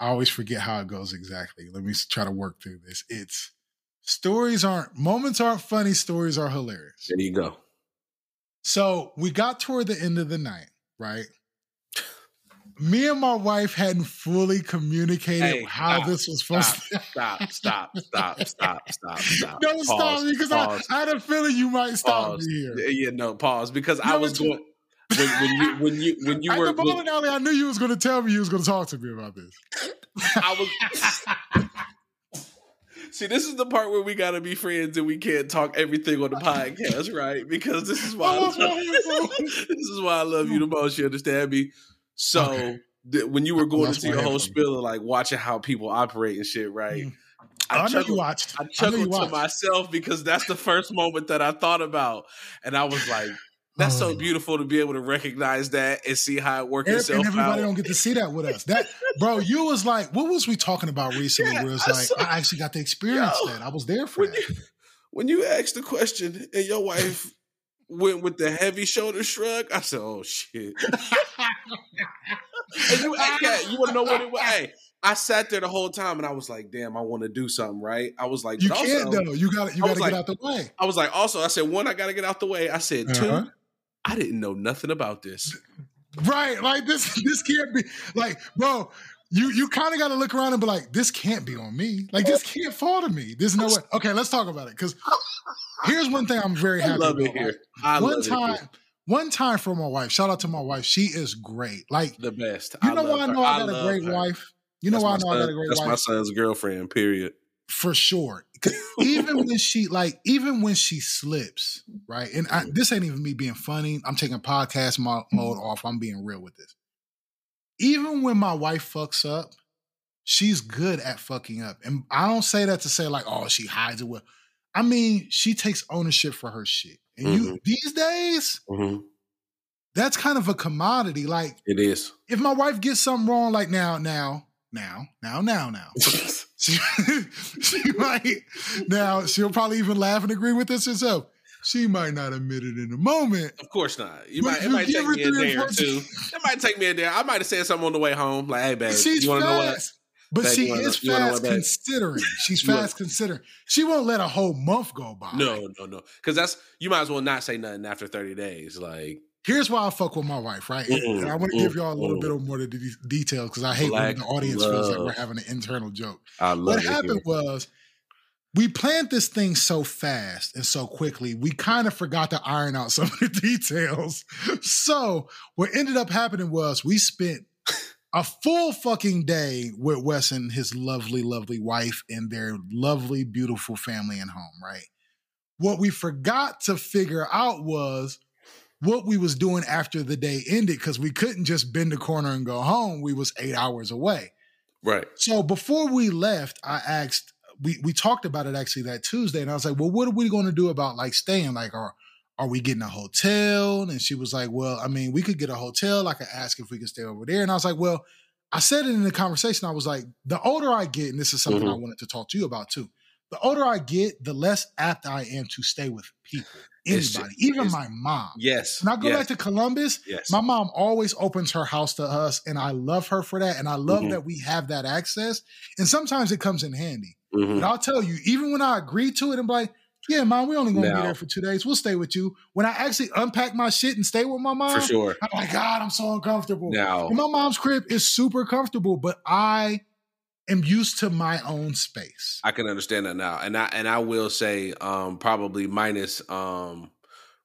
I always forget how it goes exactly. Let me try to work through this. It's stories aren't moments aren't funny. Stories are hilarious.
There you go.
So we got toward the end of the night, right? Me and my wife hadn't fully communicated
Hey,
how
stop,
this was supposed
Stop,
to.
stop, stop, stop, stop, stop.
Don't stop me because I, I had a feeling you might stop
pause.
me here.
Yeah, no, pause. Because I was going when, when you when you when you
At
were
the bowling alley, I knew you was going to tell me you was going to talk to me about this.
I was See, this is the part where we gotta be friends and we can't talk everything on the podcast, right? Because this is oh, why I love, this is why I love you the most. You understand me? So
Okay.
th- when you were going into
my
your whole spiel of like watching how people operate and shit, right?
Mm. I, know you
chuckled-
watched.
I
I
chuckled to myself because that's the first moment that I thought about, and I was like, "That's so
Oh.
beautiful to be able to recognize that and see how it works itself
and everybody
out."
don't get to see that with us. That bro, you was like, what was we talking about recently?
Yeah,
where it's
I
like,
saw-
I actually got to experience
Yo,
that. I was there for
when
that.
you when you asked the question and your wife went with the heavy shoulder shrug, I said, "Oh shit!" and you, Katt, you want to know what it was? Hey, I sat there the whole time and I was like, "Damn, I want to do something." Right? I was like,
You can't though. You got to You
I
got to
like-
get out the way.
I was like, also, I said, one, I got to get out the way. I said,
Uh-huh.
2 I didn't know nothing about this.
Right. Like this this can't be like, bro, you you kind of got to look around and be like, this can't be on me. Like this can't fall to me. There's no way. Okay, let's talk about it. Cause here's one thing I'm very
I
happy
love it
about.
here. I
one
love it
time,
here.
one time for my wife. Shout out to my wife. She is great. Like,
The best.
you know
love
why I
her.
know I got a great
her.
wife? You know
That's
why I know I got a great
That's
wife?
my son's girlfriend, period.
for sure. even when she like, even when she slips, right? And I, this ain't even me being funny. I'm taking podcast mo- mode off. I'm being real with this. Even when my wife fucks up, she's good at fucking up, and I don't say that to say like, oh, she hides it well. I mean, she takes ownership for her shit. And you these days,
Mhm.
that's kind of a commodity. Like,
It is.
if my wife gets something wrong, like now, now, now, now, now, now, she, she might now she'll probably even laugh and agree with this herself. She might not admit it in the moment.
Of course not. You might. It
you
might take me a day or two. It might take me a day. I might have said something on the way home, like, "Hey, babe,
She's
you want to know what?
fast. But
Babe,
she is
know- you wanna know
fast considering. She's fast considering. She won't let a whole month go by.
No, no, no. Because that's you might as well not say nothing after thirty days. Like,
Here's why I fuck with my wife, right?
Mm-mm,
and I want to give y'all a little bit of more of the de- details because I hate
Black
when the audience feels like we're having an internal joke.
I love
what happened
here.
was we planned this thing so fast and so quickly, we kind of forgot to iron out some of the details. So what ended up happening was we spent a full fucking day with Wes and his lovely, lovely wife and their lovely, beautiful family and home, right? What we forgot to figure out was what we was doing after the day ended because we couldn't just bend the corner and go home. We was eight hours away.
Right.
So before we left, I asked, we we talked about it actually that Tuesday, and I was like, well, what are we going to do about like staying? Like, are are we getting a hotel? And she was like, well, I mean, we could get a hotel. I could ask if we could stay over there. And I was like, well, I said it in the conversation. I was like, the older I get, and this is something I wanted to talk to you about too. the older I get, the less apt I am to stay with people. Anybody,
just-
even my mom.
Yes.
When I go
yes,
back to Columbus,
yes.
my mom always opens her house to us, and I love her for that. And I love
Mhm.
that we have that access. And sometimes it comes in handy.
Mhm.
But I'll tell you, even when I agree to it, I'm like, yeah, mom, we're only gonna be there for two days. We'll stay with you. When I actually unpack my shit and stay with my mom,
For sure.
I'm like, God, I'm so uncomfortable.
Now,
And my mom's crib is super comfortable, but I am used to my own space.
I can understand that now, and I and I will say, um, probably minus, um,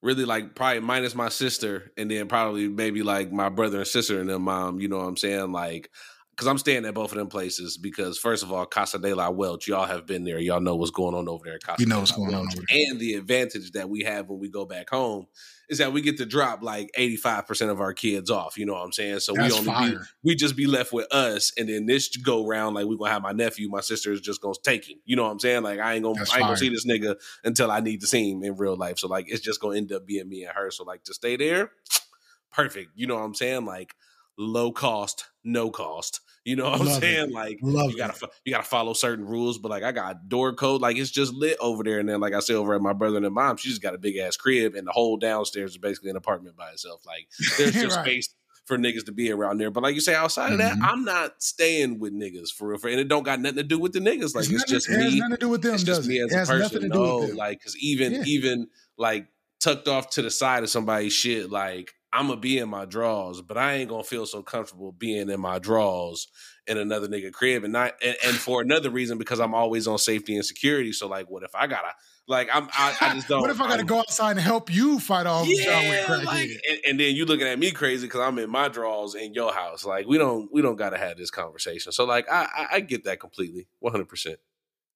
really like probably minus my sister, and then probably maybe like my brother and sister and their mom. You know what I'm saying? Like, because I'm staying at both of them places. Because first of all, Casa de la Welch, y'all have been there. Y'all know what's going on over there. At Casa
You know what's going on
Welch.
over there.
And the advantage that we have when we go back home is that we get to drop like 85 percent of our kids off. You know what I'm saying? So
That's
we only be, we just be left with us, and then this go round like we gonna have my nephew, my sister is just gonna take him. You know what I'm saying? Like I ain't gonna
That's
I ain't gonna see this nigga until I need to see him in real life. So like it's just gonna end up being me and her. So like to stay there, perfect. You know what I'm saying? Like low cost, no cost. You know what I'm
Love it.
saying? Like
Love
you gotta
it.
you gotta follow certain rules, but like I got door code, like it's just lit over there. And then like I say over at my brother and mom, she just got a big ass crib, and the whole downstairs is basically an apartment by itself. Like there's just
Right.
space for niggas to be around there. But like you say, outside of that,
Mhm.
I'm not staying with niggas for real. For, and it don't got nothing to do with the niggas. Like it's,
nothing-
just
it has
me.
nothing to do with them,
It's just me
it?
as
It
a person.
nothing to do
no, like because even
Yeah.
even like tucked off to the side of somebody's shit, like I'm gonna be in my drawers, but I ain't gonna feel so comfortable being in my drawers in another nigga crib, and not and, and for another reason because I'm always on safety and security. So like, what if I gotta like I'm I, I just don't.
what if I got to
I'm-
go outside and help you fight off
yeah, like, and, and then you looking at me crazy because I'm in my drawers in your house. Like we don't we don't gotta have this conversation. So like I I, I get that completely, one hundred percent.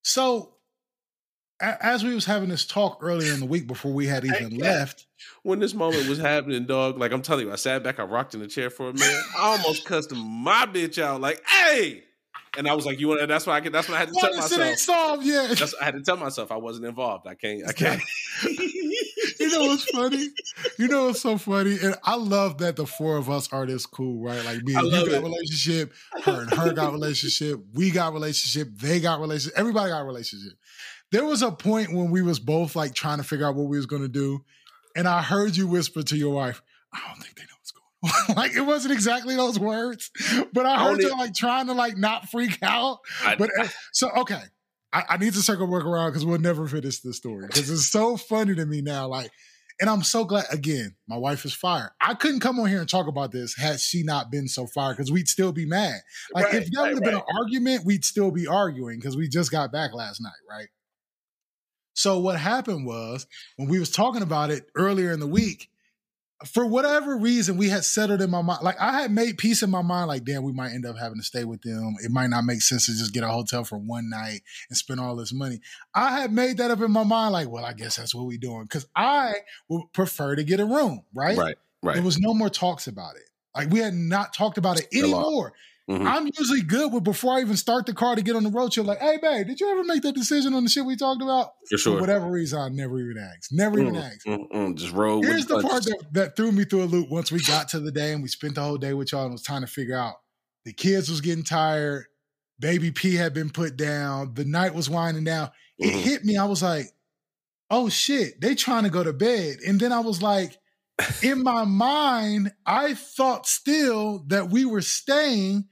So, as we was having this talk earlier in the week before we had even left,
When this moment was happening, dog, like I'm telling you, I sat back, I rocked in the chair for a minute. I almost cussed my bitch out, like, "Hey!" And I was like, "You want?" That's why I could. That's what I had to tell
shit ain't
myself.
solved yet?
That's I had to tell myself. I wasn't involved. I can't. I can't.
you know what's funny? You know what's so funny? And I love that the four of us are this cool, right? Like me and you got
it.
relationship, her and her got relationship, we got relationship, they got relationship, everybody got relationship. There was a point when we was both like trying to figure out what we was gonna do, and I heard you whisper to your wife, I don't think they know what's going on. like it wasn't exactly those words, but I
I
heard
only-
you like trying to like not freak out.
I-
But uh, so okay, I, I need to circle back around because we'll never finish this story because it's so funny to me now. Like, and I'm so glad. Again, my wife is fired. I couldn't come on here and talk about this had she not been so fired because we'd still be mad. Like,
Right,
if that
right,
would have been an argument, we'd still be arguing because we just got back last night, right? So what happened was when we was talking about it earlier in the week, for whatever reason, we had settled in my mind. Like I had made peace in my mind. Like, damn, we might end up having to stay with them. It might not make sense to just get a hotel for one night and spend all this money. I had made that up in my mind. Like, well, I guess that's what we're doing because I would prefer to get a room. Right.
right. Right.
There was no more talks about it. Like we had not talked about it anymore.
Mhm.
I'm usually good with before I even start the car to get on the road. You're like, hey, babe, did you ever make that decision on the shit we talked about?
For
For
sure.
whatever reason, I never even asked. Never even
Mm,
asked.
mm, mm, just roll.
Here's
with
the part that, that threw me through a loop once we got to the day and we spent the whole day with y'all and was trying to figure out the kids was getting tired. Baby P had been put down. The night was winding down. It
Mhm.
hit me. I was like, oh shit, they trying to go to bed. And then I was like, in my mind, I thought still that we were staying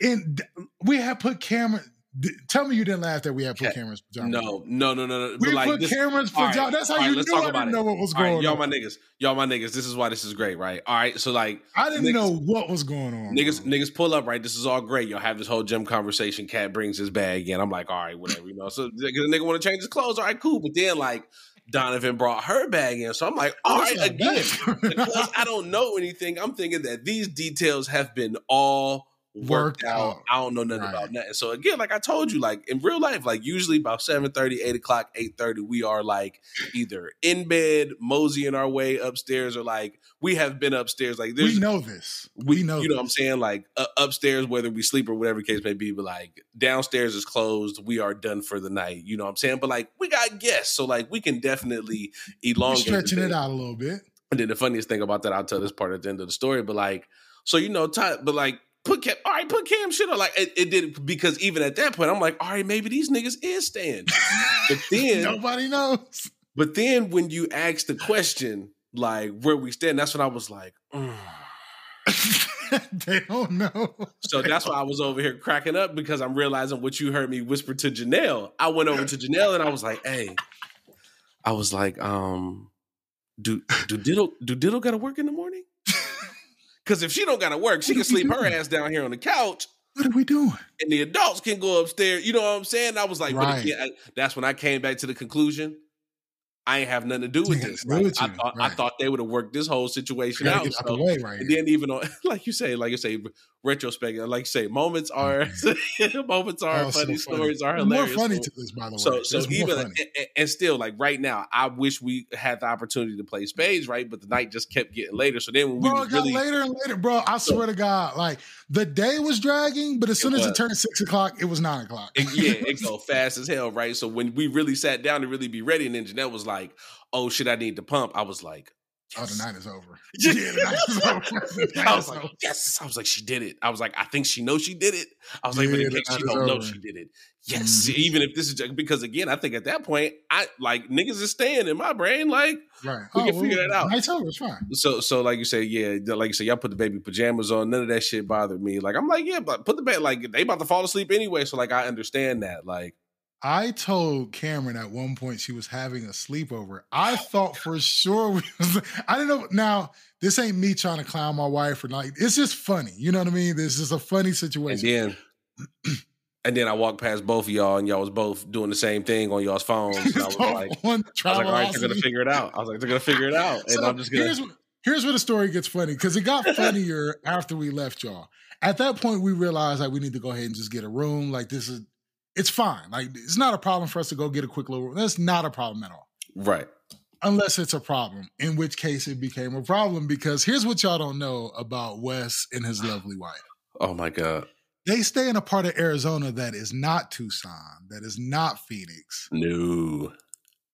in we had put camera. d- Tell me you didn't laugh that we had put cameras for John.
No, no, no, no, no.
We
like
put
this,
cameras for
all right,
John. That's how
right,
you
let's
knew
talk
I
about
didn't
it.
know what was
All right,
going
y'all
on.
my niggas, y'all my niggas. This is why this is great, right? All right, so like
I didn't
niggas-
know what was going on.
niggas,
bro.
niggas pull up, right? This is all great. Y'all have this whole gym conversation. Katt brings his bag in. I'm like, all right, whatever, you know. So the nigga want to change his clothes. All right, cool. But then like Donovan brought her bag in, so I'm like, all right, again. because I don't know anything, I'm thinking that these details have been all worked,
Worked
out.
out.
I don't know nothing
Right.
about nothing. So again, like I told you, like in real life, like usually about 7 30, 8 o'clock, 8 30, we are like either in bed, moseying our way upstairs, or like we have been upstairs. Like there's
we know this. We know.
you know what I'm saying? Like uh, upstairs, whether we sleep or whatever case may be, but like downstairs is closed. We are done for the night. You know what I'm saying? But like we got guests, so like we can definitely
We're
elongate. the
stretching it out a little bit.
And then the funniest thing about that, I'll tell this part at the end of the story. But like, so you know, Ty, but like put Cam, all right, put Cam shit on. Like it, it did because even at that point, I'm like, all right, maybe these niggas is staying. But then,
Nobody knows.
but then when you ask the question, like where we stand, that's when I was like, mm.
they don't know.
so that's why I was over here cracking up because I'm realizing what you heard me whisper to Janelle. I went over to Janelle and I was like, hey, I was like, um, do do Diddle do Diddle gotta work in the morning? Because if she don't gotta work, she can sleep her ass down here on the couch
What are we doing?
and the adults can go upstairs. You know what I'm saying? I was like, but
Right.
I- that's when I came back to the conclusion. I ain't have nothing to do with this. Like,
with
I thought I thought they would have worked this whole situation
Gotta
out. so-
right
and then even on, like you say, like you say, retrospect, like you say, moments are moments are
Oh, so
funny,
funny.
stories are
There's More funny to this, by the way.
so, so even and, and still, like right now, I wish we had the opportunity to play spades, right? But the night just kept getting later. So then when we
Bro, it got
really,
later and later, bro. I swear to God, like the day was dragging, but as soon as it turned six o'clock, it was nine o'clock.
it, yeah, it go fast as hell, right? So when we really sat down to really be ready, and then Jeanette was like, "Oh shit, I need to pump," I was like,
Oh, the night is over.
Yeah.
Yeah, the night over.
I was like,
over.
yes. I was like, she did it. I was like, I think she knows she did it. I was like, but in case she don't know she did it. Yes.
Mhm.
Even if this is just, because again, I think at that point, I like niggas is staying in my brain. Like,
Right.
We can figure that out.
Night's over. It's fine.
so, so like you say, yeah, like you say, y'all put the baby pajamas on. None of that shit bothered me. Like, I'm like, yeah, but put the bed, like, they about to fall asleep anyway. So, like, I understand that. Like,
I told Cameron at one point she was having a sleepover. I thought for sure we was. I didn't know. Now this ain't me trying to clown my wife or like. It's just funny. You know what I mean? This is a funny situation.
and then, and then I walked past both of y'all, and y'all was both doing the same thing on y'all's phones. And I was like, I was like, all right, they're gonna figure it out. I was like, they're gonna figure it out, and
So
I'm just gonna.
here's here's where the story gets funny because it got funnier after we left y'all. At that point, we realized like we need to go ahead and just get a room. Like this is, it's fine. Like it's not a problem for us to go get a quick little. That's not a problem at all.
Right.
unless it's a problem, in which case it became a problem because here's what y'all don't know about Wes and his lovely wife.
Oh my god.
They stay in a part of Arizona that is not Tucson, that is not Phoenix.
No.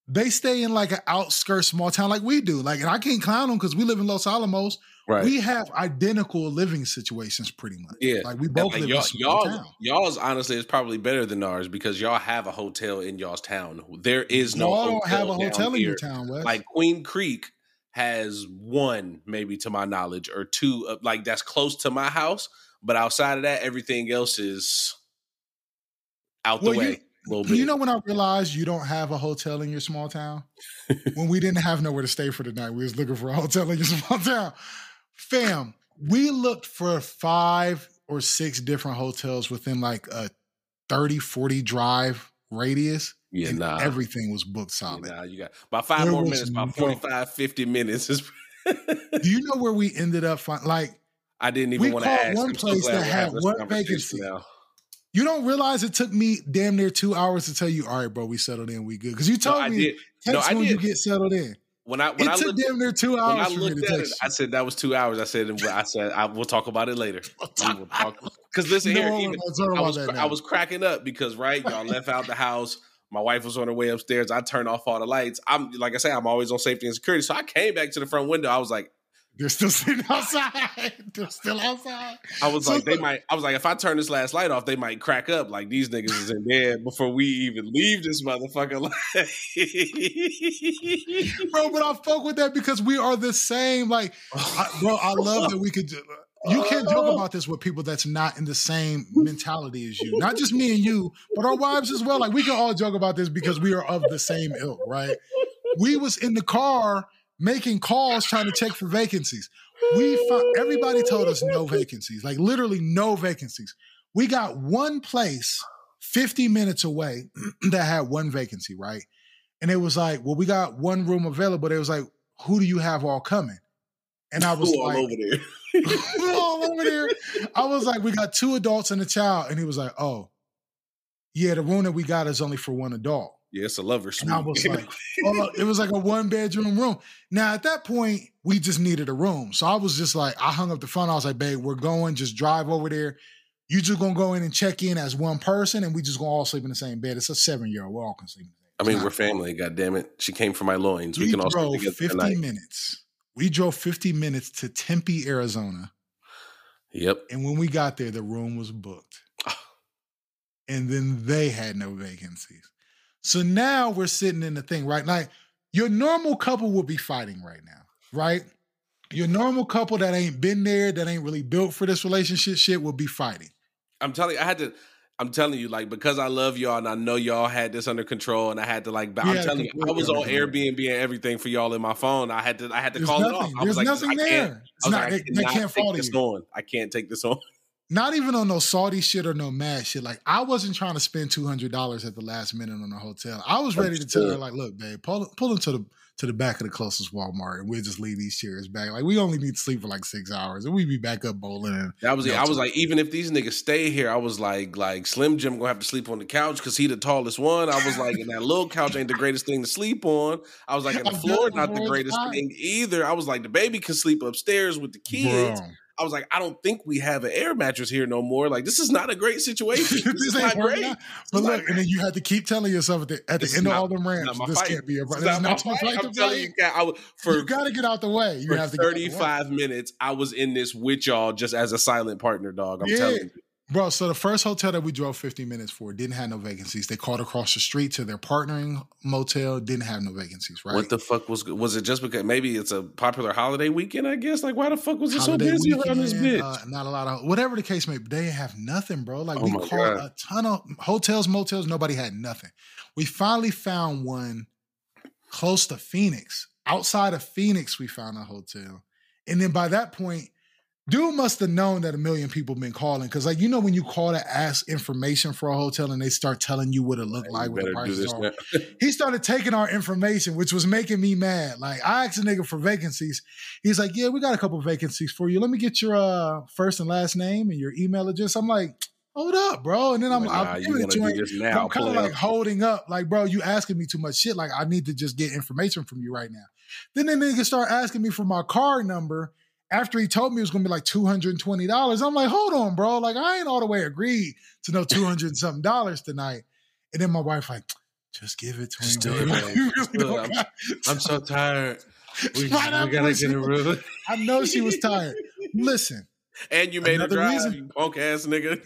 They stay in like an outskirts small town like we do. Like, and I can't clown them because we live in Los Alamos.
Right.
We have identical living situations pretty much.
Yeah.
Like we both
Like,
live in
y'all,
small
y'all,
town.
y'all's honestly is probably better than ours because y'all have a hotel in y'all's town. There is no
Y'all don't have a hotel in your town, Wes.
Like Queen Creek has one, maybe to my knowledge, or two, uh, like that's close to my house. But outside of that, everything else is out the
Well, you-
way. a little bit.
You know when I realized you don't have a hotel in your small town? when we didn't have nowhere to stay for the night, we was looking for a hotel in your small town. Fam, we looked for five or six different hotels within like a 30, 40 drive radius.
yeah,
and
nah.
everything was booked
Yeah,
solid.
nah, you got about five
There
more minutes, about
no-
45, 50 minutes.
Do you know where we ended up? Find, like,
I didn't even want to ask.
one
I'm
place
glad
that had one vacancy.
now.
you don't realize it took me damn near two hours to tell you, all right, bro, we settled in, we good. Because you
No,
told
I
me,
did.
text
No, I
when you get settled in.
When I when
It
I
took
looked
damn near two
when I
hours
looked at it, I said that was two hours. I said I said I will talk about it later. Because listen
you.
here, even I was I was cracking up because right, y'all left out the house. My wife was on her way upstairs. I turned off all the lights. I'm like I say, I'm always on safety and security. So I came back to the front window. I was like,
They're still sitting outside. They're still outside.
I was
So
like, they might. I was like, if I turn this last light off, they might crack up. Like these niggas is in bed before we even leave this motherfucker.
Bro, but I fuck with that because we are the same. Like, I, bro, I love that we could. You can't joke about this with people that's not in the same mentality as you. Not just me and you, but our wives as well. Like, we can all joke about this because we are of the same ilk, right? We was in the car making calls trying to check for vacancies. We found, everybody told us no vacancies, like literally no vacancies. We got one place 50 minutes away that had one vacancy, right? And it was like, well, we got one room available. They was like, who do you have all coming? And I was
all
like,
over there?
all over there? I was like, we got two adults and a child. And he was like, oh, yeah, the room that we got is only for one adult.
Yeah, it's a lover suite.
And I was like, oh, it was like a one bedroom room. Now, at that point, we just needed a room. So I was just like, I hung up the phone. I was like, babe, we're going, just drive over there. You just gonna go in and check in as one person, and we just gonna all sleep in the same bed. It's a seven year old. We're all gonna sleep in the same
I mean, we're family. God damn it, she came from my loins. We,
We
can all
drove
sleep together
50
tonight.
minutes. We drove 50 minutes to Tempe, Arizona.
Yep.
And when we got there, the room was booked. Ah. and then they had no vacancies. So now we're sitting in the thing, right? Like your normal couple would be fighting right now, right? Your normal couple that ain't been there, that ain't really built for this relationship shit would be fighting.
I'm telling you, I had to. I'm telling you, like because I love y'all and I know y'all had this under control, and I had to like. but I'm telling you, I was on. Airbnb and everything for y'all in my phone. I had to. I had to
There's
call
nothing.
it off. I
There's
was like,
nothing
I
there.
can't.
It's
I
not,
like, I
they, they can't fault
this on. I can't take this on.
Not even on no salty shit or no mad shit. Like I wasn't trying to spend two hundred dollars at the last minute on a hotel. I was ready to tell her, like, look, babe, pull pull into the to the back of the closest Walmart and we'll just leave these chairs back. Like we only need to sleep for like six hours and we'd be back up bowling. And
That was it.
No,
I was like, even if these niggas stay here, I was like, like Slim Jim gonna have to sleep on the couch because he the tallest one. I was like, and that little couch ain't the greatest thing to sleep on. I was like, and the floor not the greatest thing either. I was like, the baby can sleep upstairs with the kids.
Bro.
I was like, I don't think we have an air mattress here no more. Like, this is not a great situation. This,
this
is
ain't
not great.
out. But look,
not
and then you had to keep telling yourself at the, at the end of all
This
ramps, this
fight.
can't be a
This
this
is not my fight.
fight
I'm telling you. I for
you got to get out the way. You
for
have to get out the way.
35 minutes. I was in this with y'all just as a silent partner, dog. I'm
Yeah.
telling you.
Bro, so the first hotel that we drove 50 minutes for didn't have no vacancies. They called across the street to their partnering motel, didn't have no vacancies, right?
What the fuck was was it? Just because maybe it's a popular holiday weekend? I guess. Like, why the fuck was it so
Holiday
busy around this bitch?
uh, not a lot of whatever the case may be. They have nothing, bro. Like
Oh
we called
God.
a ton of hotels, motels. Nobody had nothing. We finally found one close to Phoenix. Outside of Phoenix, we found a hotel, and then by that point, dude must have known that a million people been calling because, like, you know, when you call to ask information for a hotel and they start telling you what it looked like, what the prices are. he started taking our information, which was making me mad. Like I asked a nigga for vacancies. He's like, "Yeah, we got a couple vacancies for you. Let me get your uh, first and last name and your email address." I'm like, "Hold up, bro." And then I'm,
Like,
I'm,
you
giving it to
to
him.
do this
but
now?
I'm kind of like holding up, like, bro, you asking me too much shit. Like, I need to just get information from you right now. Then the nigga start asking me for my card number after he told me it was gonna be like two hundred and twenty dollars. I'm like, hold on, bro. Like, I ain't all the way agreed to no two hundred and something dollars tonight. And then my wife like, just give it to
Just
him.
it,
babe.
babe. Just
really
do it. I'm- I'm so tired. We, we gotta get a room.
I know she was tired. Listen,
And you made her drive,
reason-
you punk ass nigga.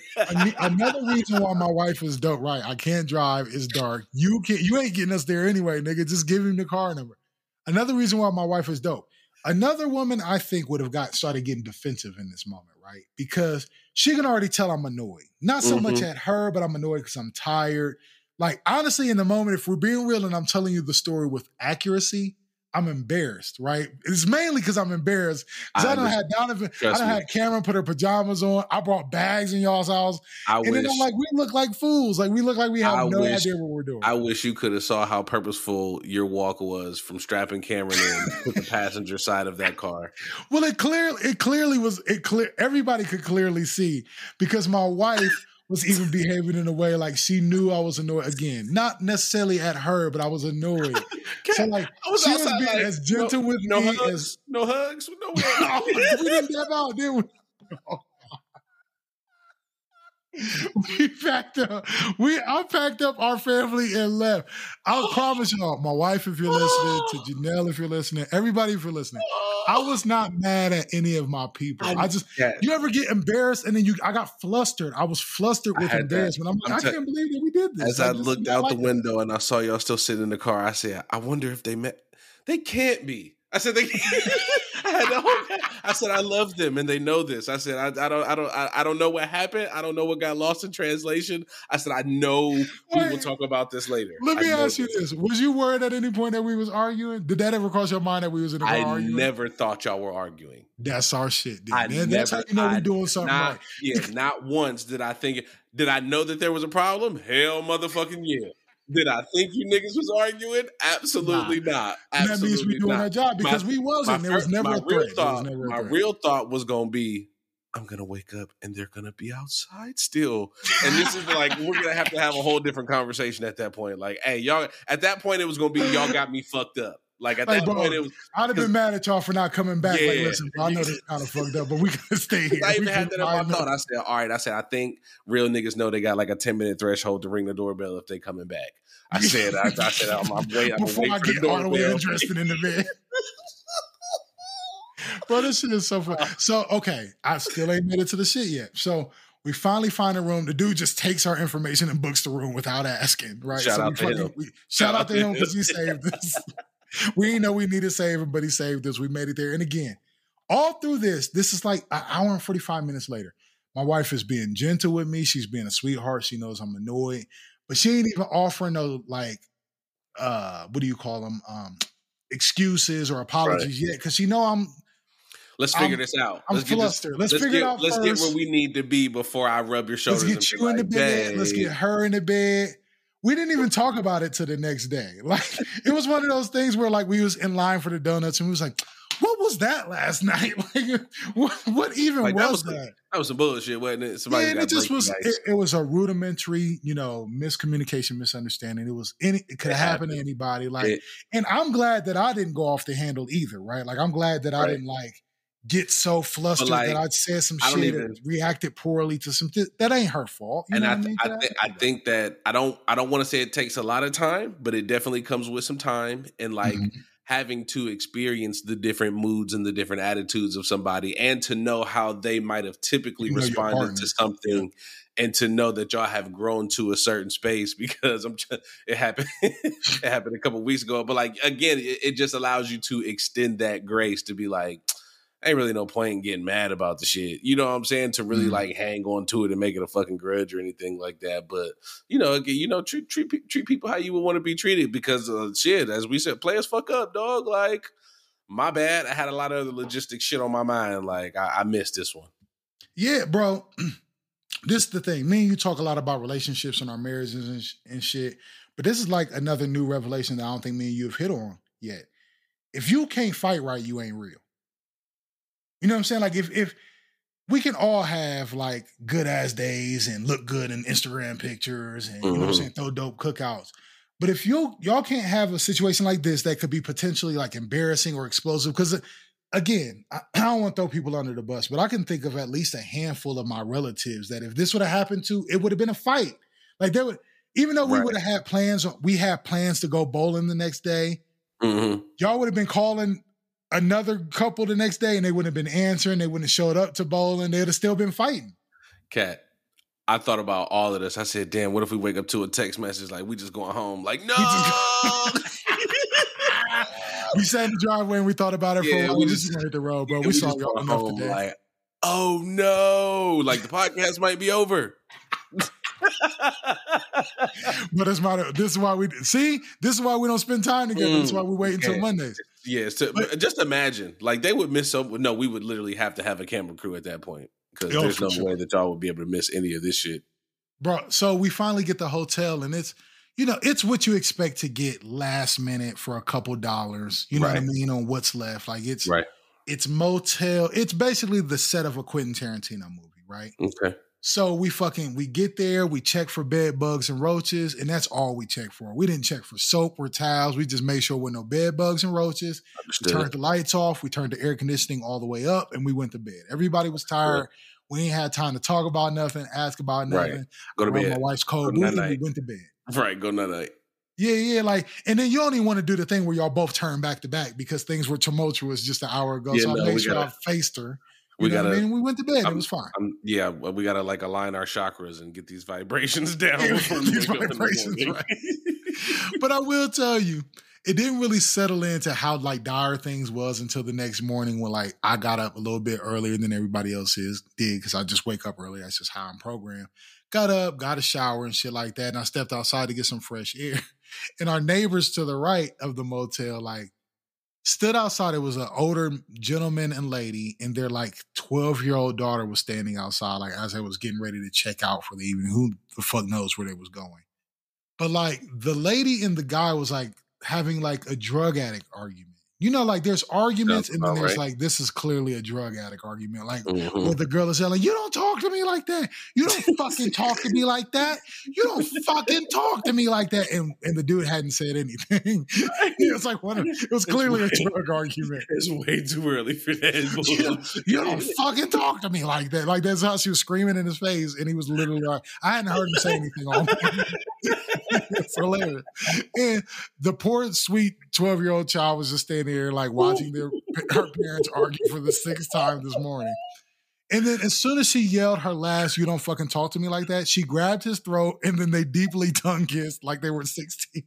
Another reason why my wife is dope. Right, I can't drive. It's dark. You can't. You ain't getting us there anyway, nigga. Just give him the car number. Another reason why my wife is dope. Another woman I think would have got started getting defensive in this moment, right? Because she can already tell I'm annoyed. Not so much
Mhm.
at her, but I'm annoyed because I'm tired. Like honestly, in the moment, if we're being real and I'm telling you the story with accuracy, I'm embarrassed, right? It's mainly because I'm embarrassed because I,
I
don't have Donovan. I don't have Cameron put her pajamas on. I brought bags in y'all's house.
I
And
wish
then I'm like, we look like fools. Like we look like we have
I
no
wish-
idea what we're doing.
I wish you could have saw how purposeful your walk was from strapping Cameron in to the passenger side of that car.
well, it clearly it clearly was it clear everybody could clearly see because my wife was even behaving in a way like she knew I was annoyed again. Not necessarily at her, but I was annoyed. so like
was
she was being
like,
as gentle
no,
with
no
me
hugs,
as
no hugs, no
we didn't step out, did we? we packed up. We I packed up our family and left. I'll oh. promise y'all, my wife, if you're listening, to Janelle, if you're listening, everybody, if you're listening, I oh. was not mad at any of my people. I just
Yeah.
you ever get embarrassed and then you I got flustered. I was flustered with
that.
embarrassment. I'm like,
I'm
I can't believe that we did this.
As I
Like,
looked out
like
the
that.
window and I saw y'all still sitting in the car, I said, I wonder if they met. They can't be. I said they. Can't. I had the whole. I said I love them and they know this. I said I, I don't I don't I, I don't know what happened. I don't know what got lost in translation. I said I know we will talk about this later.
Let me ask you this: Was you worried at any point that we was arguing? Did that ever cross your mind that we was in car
I
arguing?
never thought y'all were arguing.
That's our shit, dude.
I
Man, that's how
never-
you know we doing something
Not
right.
yeah, not once did I think. Did I know that there was a problem? Hell, motherfucking yeah. Did I think you niggas was arguing? Absolutely not.
And that means we doing our job
My-
because we wasn't. There was never
my
a
real
threat.
Thought, my real thought was gonna be, I'm gonna wake up and they're gonna be outside still. And this is like we're gonna have to have a whole different conversation at that point. Like, hey, y'all. At that point, it was gonna be y'all got me fucked up. Like at
Like,
that
bro,
point, it was.
I'd have been mad at y'all for not coming back. Like, listen, bro, I know this kind of fucked up, but we gotta stay here.
I
We
had that in my thought. I said, all right. I said, I think real niggas know they got like a 10 minute threshold to ring the doorbell if they coming back. I said, I, I said, I'm, I'm
Before
wait
I get all the way interested in the bed. Bro, this shit is so fun. So, okay, I still ain't made it to the shit yet. So we finally find a room. The dude just takes our information and books the room without asking, right?
Shout
so
out to
fucking-
him.
we- shout, out to him because he saved us. we didn't know we needed saving, but he saved us. We made it there. And again, all through this, this is like an hour and 45 minutes later. My wife is being gentle with me. She's being a sweetheart. She knows I'm annoyed, but she ain't even offering no like, uh, what do you call them? Um, excuses or apologies yet because she know I'm
Let's figure
I'm-
this out.
I'm
let's get this.
flustered. Let's,
Let's
figure
get,
it out
let's get where we need to be before I rub your shoulders.
Let's get you in the
like,
bed. Let's get her in the bed. We didn't even talk about it till the next day. Like it was one of those things where like we was in line for the donuts and we was like, "What was that last night? Like, what, what even
Like, that
was
was-
that?"
That was some bullshit, wasn't it? Somebody
yeah, it just was. It, it was a rudimentary, you know, miscommunication, misunderstanding. It was any. It could
It
happen to anybody. Like,
It-
and I'm glad that I didn't go off the handle either. Right? Like, I'm glad that I didn't like get so flustered
like,
that I said some
I
shit
even-
and reacted poorly to some. Th- that ain't her fault. You
and
know
I,
I mean?
I, th- I think that I don't I don't want to say it takes a lot of time, but it definitely comes with some time and like
Mhm.
Having to experience the different moods and the different attitudes of somebody, and to know how they might have typically
You know
responded to something, and to know that y'all have grown to a certain space because I'm tr- it happened it happened a couple weeks ago, but like again, it, it just allows you to extend that grace to be like. Ain't really no point in getting mad about the shit. You know what I'm saying? To really
Mhm.
like hang on to it and make it a fucking grudge or anything like that. But you know, again, you know, treat treat treat people how you would want to be treated because uh, shit, as we said, players fuck up, dog. Like, my bad. I had a lot of other logistic shit on my mind. Like, I, I missed this one.
Yeah, bro. this is the thing. Me and you talk a lot about relationships and our marriages and, sh- and shit, but this is like another new revelation that I don't think me and you have hit on yet. If you can't fight right, you ain't real. You know what I'm saying? Like if if we can all have like good ass days and look good in Instagram pictures and you know what I'm
Mhm.
saying, throw dope cookouts. But if you y'all can't have a situation like this that could be potentially like embarrassing or explosive, because again, I, I don't want to throw people under the bus, but I can think of at least a handful of my relatives that if this would have happened to, it would have been a fight. Like there would, even though we
Right.
would have had plans, we had plans to go bowling the next day.
Mm-hmm.
Y'all would have been calling another couple the next day, and they wouldn't have been answering. They wouldn't have showed up to bowling. They'd have still been fighting.
Katt. I thought about all of this. I said, damn, what if we wake up to a text message like we just going home? Like, no.
We sat in the driveway and we thought about it for a while.
we
We
just-
hit the road, bro.
And
We, saw y'all enough
home
today.
Like, oh no. Like the podcast might be over.
but it's my this is why we see this is why we don't spend time together.
Mm,
why we wait until. Mondays.
Yes, but just imagine, like they would miss some. No, we would literally have to have a camera crew at that point because
Oh,
there's no
sure.
way that y'all would be able to miss any of this shit.
Bro, so we finally get the hotel and it's you know, it's what you expect to get last minute for a couple dollars. You know what I mean? On what's left. Like it's
Right.
it's motel. It's basically the set of a Quentin Tarantino movie, right?
Okay.
So we fucking we get there, we check for bed bugs and roaches, and that's all we check for. We didn't check for soap or towels. We just made sure there were no bed bugs and roaches. We turned the lights off. We turned the air conditioning all the way up, and we went to bed. Everybody was tired. We ain't had time to talk about nothing, ask about
Right.
nothing.
Go to bed.
My wife's cold booty. We went to bed.
Right. Go night night.
Yeah, yeah, like, and then you don't even want to do the thing where y'all both turn back to back because things were tumultuous just an hour ago.
Yeah,
so
no,
I made sure
gotta-
I faced her. You
We
know
gotta.
I mean? We went to bed.
I'm-
it was fine.
I'm, yeah, we gotta like align our chakras and get these vibrations down.
Yeah,
before we
these
the
vibrations, right. but I will tell you, it didn't really settle into how like dire things was until the next morning when like I got up a little bit earlier than everybody else is did because I just wake up early. That's just how I'm programmed. Got up, got a shower and shit like that, and I stepped outside to get some fresh air. And our neighbors to the right of the motel like stood outside. It was an older gentleman and lady, and their like 12 year old daughter was standing outside, like as I was getting ready to check out for the evening. Who the fuck knows where they was going? But like the lady and the guy was like having like a drug addict argument. You know, like there's arguments,
Sounds
and then there's
right.
like this is clearly a drug addict argument. Like
Mhm.
where the girl is yelling, "You don't talk to me like that. You don't fucking talk to me like that. You don't fucking talk to me like that." And and the dude hadn't said anything. it was like one. Of, it was clearly a drug argument.
It's way too early for that.
You don't, you don't fucking talk to me like that. Like that's how she was screaming in his face, and he was literally like, I hadn't heard him say anything all or later. And the poor, sweet 12 year old child was just standing there, like watching their her parents argue for the sixth time this morning. And then as soon as she yelled her last, you don't fucking talk to me like that, she grabbed his throat and then they deeply tongue kissed like they were 16.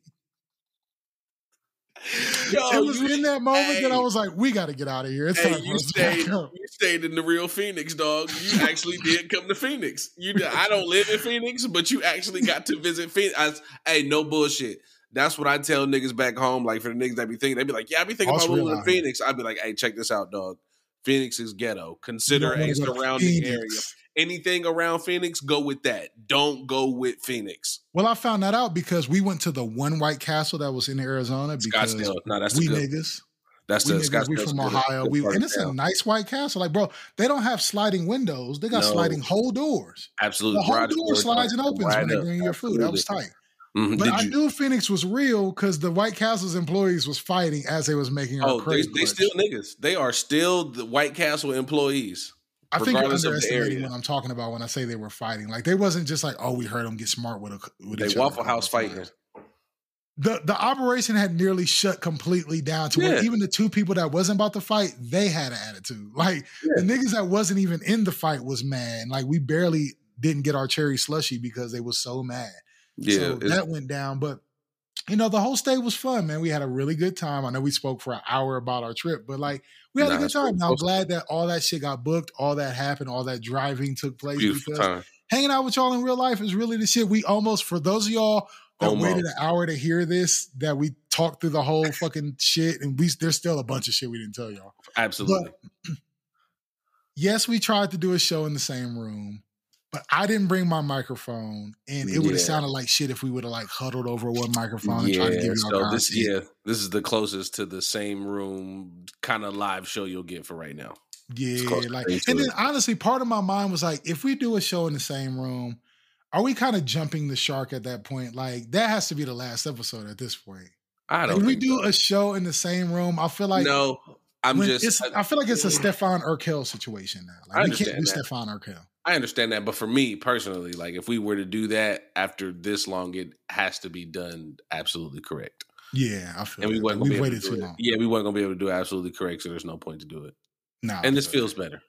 Yo,
it was
you-
in that moment that I was like, we got to get out of here. It's
Hey,
time
you
us to back
stayed. You stayed in the real Phoenix, dog. You actually did come to Phoenix. You, did, I don't live in Phoenix, but you actually got to visit Phoenix. I, hey, no bullshit. That's what I tell niggas back home. Like for the niggas that be thinking, they be like, "Yeah, I be thinking about moving to. Phoenix." I'd be like, "Hey, check this out, dog. Phoenix is ghetto. Consider a surrounding area. Anything around Phoenix, go with that. Don't go with Phoenix.
Well, I found that out because we went to the one White Castle that was in Arizona because
Scottsdale. No, that's
we
good.
niggas.
That's
We
the
niggas, we from Ohio. We and it's a nice White Castle. Like, bro, they don't have sliding windows. They got
No.
sliding whole doors.
Absolutely.
The whole door slides and opens when they bring you your food. That was
Absolutely.
tight.
Mhm.
But
Did
I
you-
knew Phoenix was real because the White Castle's employees was fighting as they was making our
Oh, they, they still niggas. They are still the White Castle employees.
I think you're
regardless of the
underestimating what I'm talking about when I say they were fighting. Like they wasn't just like, oh, we heard them get smart with a with
They Waffle. House fighting.
The the operation had nearly shut completely down to where even the two people that wasn't about to fight, they had an attitude. Like the niggas that wasn't even in the fight was mad. Like we barely didn't get our cherry slushy because they was so mad.
Yeah,
so that went down. But you know, the whole stay was fun, man. We had a really good time. I know we spoke for an hour about our trip, but like we had
Nah,
a good time. I'm glad that all that shit got booked, all that happened, all that driving took place
beautiful
because
time.
hanging out with y'all in real life is really the shit. We almost, for those of y'all that
Almost.
waited an hour to hear this, that we talked through the whole fucking shit, and we there's still a bunch of shit we didn't tell y'all.
Absolutely.
Yes, we tried to do a show in the same room, but I didn't bring my microphone, and it would have
Yeah.
sounded like shit if we would have like huddled over one microphone and tried to
yeah,
give y'all
so this yeah, this is the closest to the same room kind of live show you'll get for right now.
Yeah, like, and then
it.
honestly, part of my mind was like, if we do a show in the same room, are we kind of jumping the shark at that point? Like, that has to be the last episode at this point.
I don't. Know.
If we do
so.
a show in the same room, I feel like
no, I'm just.
it's,
I,
I feel like it's a Stefan Urquelle situation now.
I
Like, we can't do
understand that.
Stefan Urquelle.
I understand that, but for me personally, like if we were to do that after this long, it has to be done absolutely correct.
Yeah, I feel
And we
that.
wasn't
Like, we've
able to
waited
do
too
it.
long.
Yeah, we weren't gonna be able to do it absolutely correct, so there's no point to do it.
Nah,
and this feels better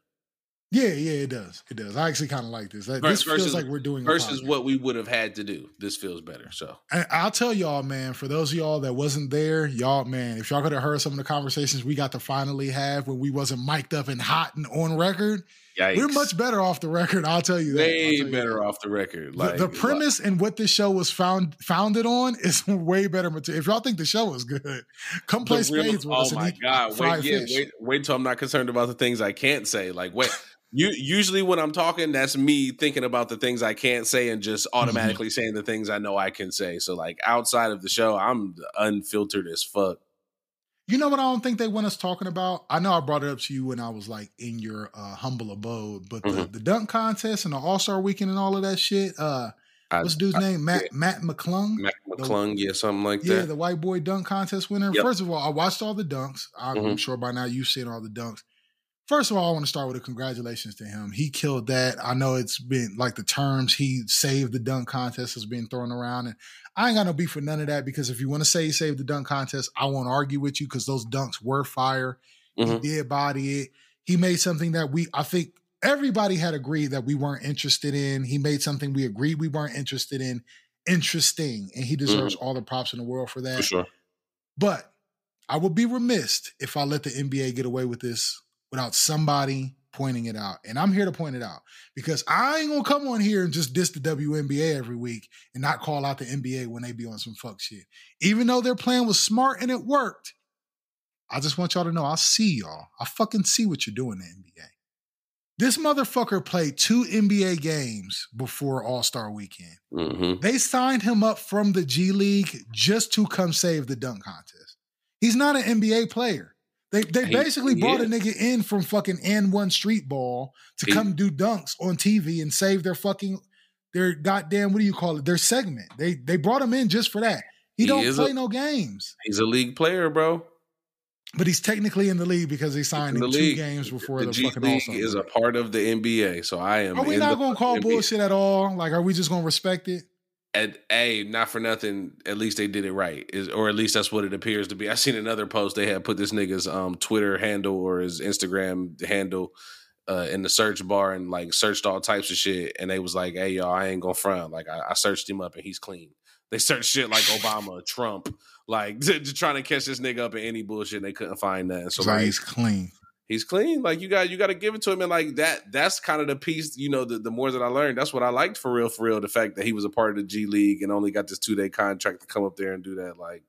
Yeah, yeah, it does. It does. I actually kind of like this. This feels
versus-
like we're doing
versus what we would have had to do. This feels better. So
And I'll tell y'all, man, for those of y'all that wasn't there, y'all, man, if y'all could have heard some of the conversations we got to finally have when we wasn't mic'd up and hot and on record,
yikes.
we're much better off the record. I'll tell you that.
Way
you
better
that.
off the record.
The,
Like
the premise and what this show was found founded on is way better material. If y'all think the show is good, come play
the
spades with
oh
us and
my god! Wait, yeah, wait, wait till I'm not concerned about the things I can't say. Like, wait. You usually when I'm talking, that's me thinking about the things I can't say and just
Mm-hmm.
automatically saying the things I know I can say. So like outside of the show, I'm unfiltered as fuck.
You know what I don't think they want us talking about? I know I brought it up to you when I was like in your uh, humble abode, but the,
Mhm.
the dunk contest and the All Star Weekend and all of that shit. Uh,
I,
what's the dude's
I-
name? Matt
yeah.
Matt McClung.
Mac McClung, yeah, something like
yeah,
that.
Yeah, the white boy dunk contest winner.
Yep.
First of all, I watched all the dunks. I'm,
Mhm.
sure by now you've seen all the dunks. First of all, I want to start with a congratulations to him. He killed that. I know it's been like the terms he saved the dunk contest has been thrown around, and I ain't got no beef with none of that because if you want to say he saved the dunk contest, I won't argue with you because those dunks were fire.
Mhm.
He did body it. He made something that we, I think, everybody had agreed that we weren't interested in. He made something we agreed we weren't interested in interesting, and he deserves all the props in the world for that.
For sure.
But I would be remiss if I let the NBA get away with this without somebody pointing it out. And I'm here to point it out because I ain't gonna come on here and just diss the WNBA every week and not call out the NBA when they be on some fuck shit. Even though their plan was smart and it worked, I just want y'all to know I see y'all. I fucking see what you're doing in the NBA. This motherfucker played two NBA games before All Star weekend.
hmm
They signed him up from the G League just to come save the dunk contest. He's not an NBA player. They they basically
he
brought a nigga in from fucking N one street ball to
He-
come do dunks on TV and save their fucking their goddamn what do you call it their segment. They they brought him in just for that. He,
He
don't play
a-
no games,
He's a league player, bro.
but he's technically in the league because he signed
In the
two
league.
games before the,
the G
fucking
League is a part of the NBA, so I am.
Are we not gonna call
NBA.
bullshit at all? Like, are we just gonna respect it?
At a not for nothing. At least they did it right, is or at least that's what it appears to be. I seen another post they had put this nigga's um Twitter handle or his Instagram handle uh, in the search bar and like searched all types of shit, and they was like, "Hey y'all, I ain't gonna front." Like I, I searched him up and he's clean. They searched shit like Obama, Trump, like just trying to catch this nigga up in any bullshit. and They couldn't find that. So
So
like,
he's clean.
He's clean. Like you got you got to give it to him, and like that. That's kind of the piece. You know, the, the more that I learned, that's what I liked for real, for real. The fact that he was a part of the G League and only got this two day contract to come up there and do that. Like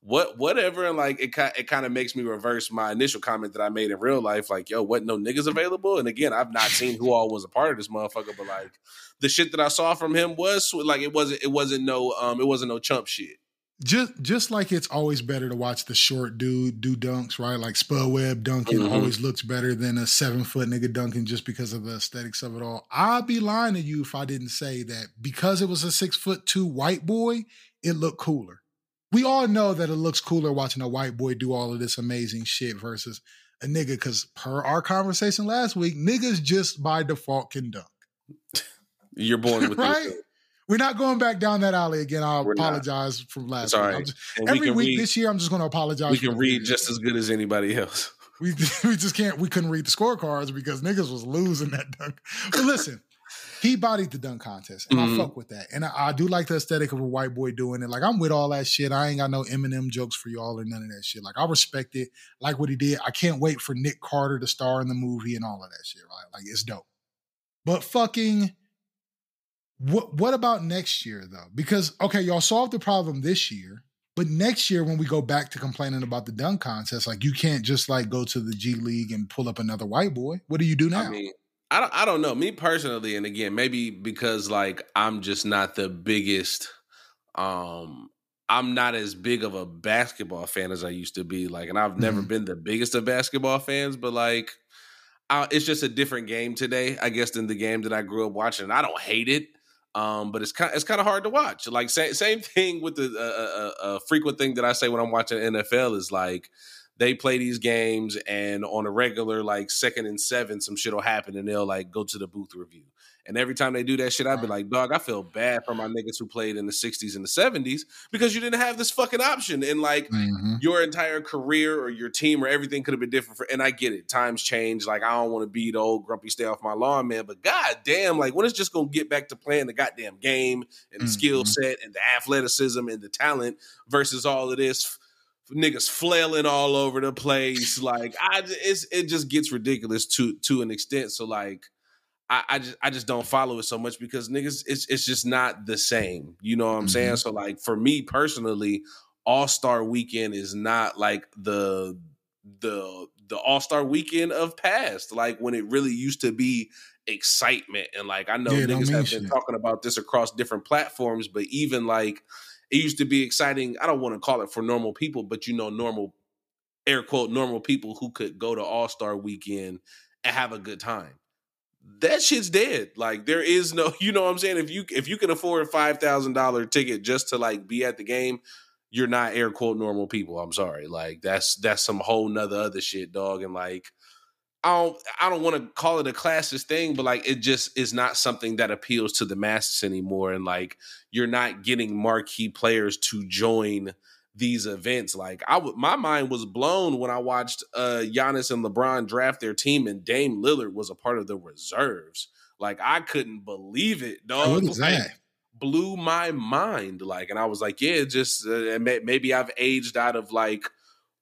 what, whatever. And like it, it kind of makes me reverse my initial comment that I made in real life. Like, yo, what? No niggas available. And again, I've not seen who all was a part of this motherfucker, but like the shit that I saw from him was like it wasn't it wasn't no um it wasn't no chump shit.
Just just like it's always better to watch the short dude do dunks, right? Like Spud Webb dunking
Mhm.
always looks better than a seven foot nigga dunking just because of the aesthetics of it all. I'd be lying to you if I didn't say that because it was a six foot two white boy, it looked cooler. We all know that it looks cooler watching a white boy do all of this amazing shit versus a nigga, because per our conversation last week, niggas just by default can dunk.
You're born with
right?
this.
We're not going back down that alley again.
We're not.
apologize from last week. Just- every
we
week
read,
this year, I'm just going to apologize.
we can read just as good as anybody else.
We we just can't. We couldn't read the scorecards because niggas was losing that dunk. But listen, he bodied the dunk contest, and
Mhm.
I fuck with that. And I, I do like the aesthetic of a white boy doing it. Like I'm with all that shit. I ain't got no Eminem jokes for y'all or none of that shit. Like I respect it. Like what he did. I can't wait for Nick Carter to star in the movie and all of that shit. Right? Like it's dope. But fucking. What what about next year though? Because okay, y'all solved the problem this year. But next year, when we go back to complaining about the dunk contest, like you can't just like go to the G League and pull up another white boy. What do you do now?
I mean, I don't, I don't know. Me personally, and again, maybe because like I'm just not the biggest. Um, I'm not as big of a basketball fan as I used to be. Like, and I've never
Mhm.
been the biggest of basketball fans, but like, I, it's just a different game today, I guess, than the game that I grew up watching. And I don't hate it. Um, but it's kind it's kind of hard to watch. Like same same thing with the uh, uh, uh, frequent thing that I say when I'm watching NFL is like they play these games and on a regular like second and seven some shit will happen and they'll like go to the booth review and every time they do that shit i'd be like dog i feel bad for my niggas who played in the 60s and the 70s because you didn't have this fucking option and like
Mhm.
your entire career or your team or everything could have been different for and I get it. Times change. Like I don't want to be the old grumpy stay off my lawn man, but god damn, like when it's just gonna get back to playing the goddamn game and the skill
Mhm.
set and the athleticism and the talent versus all of this niggas flailing all over the place. Like I j- it's it just gets ridiculous to to an extent. So like I, I just I just don't follow it so much because niggas it's it's just not the same. You know what I'm saying? Mm-hmm. So like for me personally, All Star Weekend is not like the the the All Star Weekend of past, like when it really used to be excitement and like I know
Yeah,
niggas have been
shit.
talking about this across different platforms, but even like it used to be exciting. I don't want to call it for normal people, but you know, normal air quote normal people who could go to All Star Weekend and have a good time that shit's dead. Like there is no, you know what I'm saying? If you if you can afford a five thousand dollar ticket just to like be at the game, you're not air quote normal people. I'm sorry. Like that's that's some whole nother other shit, dog. And like I don't I don't want to call it a classist thing, but like it just is not something that appeals to the masses anymore. And like you're not getting marquee players to join these events. Like I would, my mind was blown when I watched uh Giannis and LeBron draft their team, and Dame Lillard was a part of the reserves. Like I couldn't believe it, dog.
what is
Like,
that?
Blew my mind. Like, and I was like, yeah, just uh, maybe I've aged out of like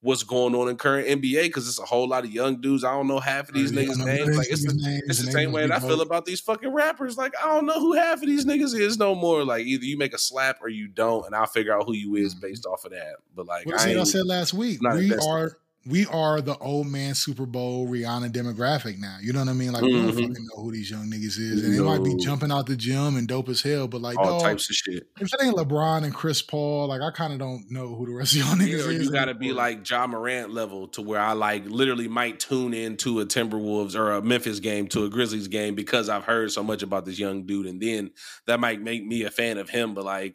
what's going on in current NBA because it's a whole lot of young dudes. I don't know half of oh, these
Yeah,
niggas' names. Like it's the
names
it's the same way that I feel about these fucking rappers. Like, I don't know who half of these niggas is no more. Like, either you make a slap or you don't, and I'll figure out who you is mm-hmm. based off of that. But like,
What
I,
I, I said last week. We
invested.
are we are the old man Super Bowl Rihanna demographic now. You know what I mean? Like we don't
Mhm.
fucking know who these young niggas is, and they might be jumping out the gym and dope as hell. But like,
all
dog,
types of shit.
if it ain't LeBron and Chris Paul, like I kind of don't know who the rest of y'all niggas
Yeah, or
is.
you got to be
anymore.
like Ja Morant level to where I like literally might tune into a Timberwolves or a Memphis game to a Grizzlies game because I've heard so much about this young dude, and then that might make me a fan of him. But like,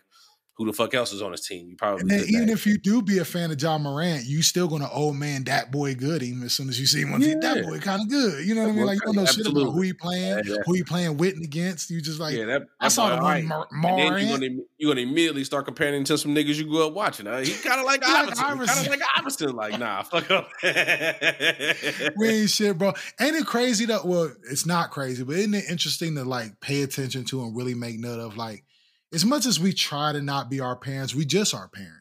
who the fuck else is on his team? You probably
even if you do be a fan of Ja Morant, you still gonna old man that boy good him as soon as you see him. Yeah. That boy kind of good. You know what I mean? Like you don't know
kinda-
shit about who he playing,
Yeah, yeah.
who he playing with and against. You just like
yeah, that,
I saw the one. Mar- Morant.
you're gonna you're gonna immediately start comparing him to some niggas you grew up watching. Uh, he kind of like
like
Iverson. Kind of like Iverson. Like nah, fuck up.
we ain't shit, bro. Ain't it crazy that? Well, it's not crazy, but isn't it interesting to like pay attention to and really make note of? Like, as much as we try to not be our parents, we just our parents.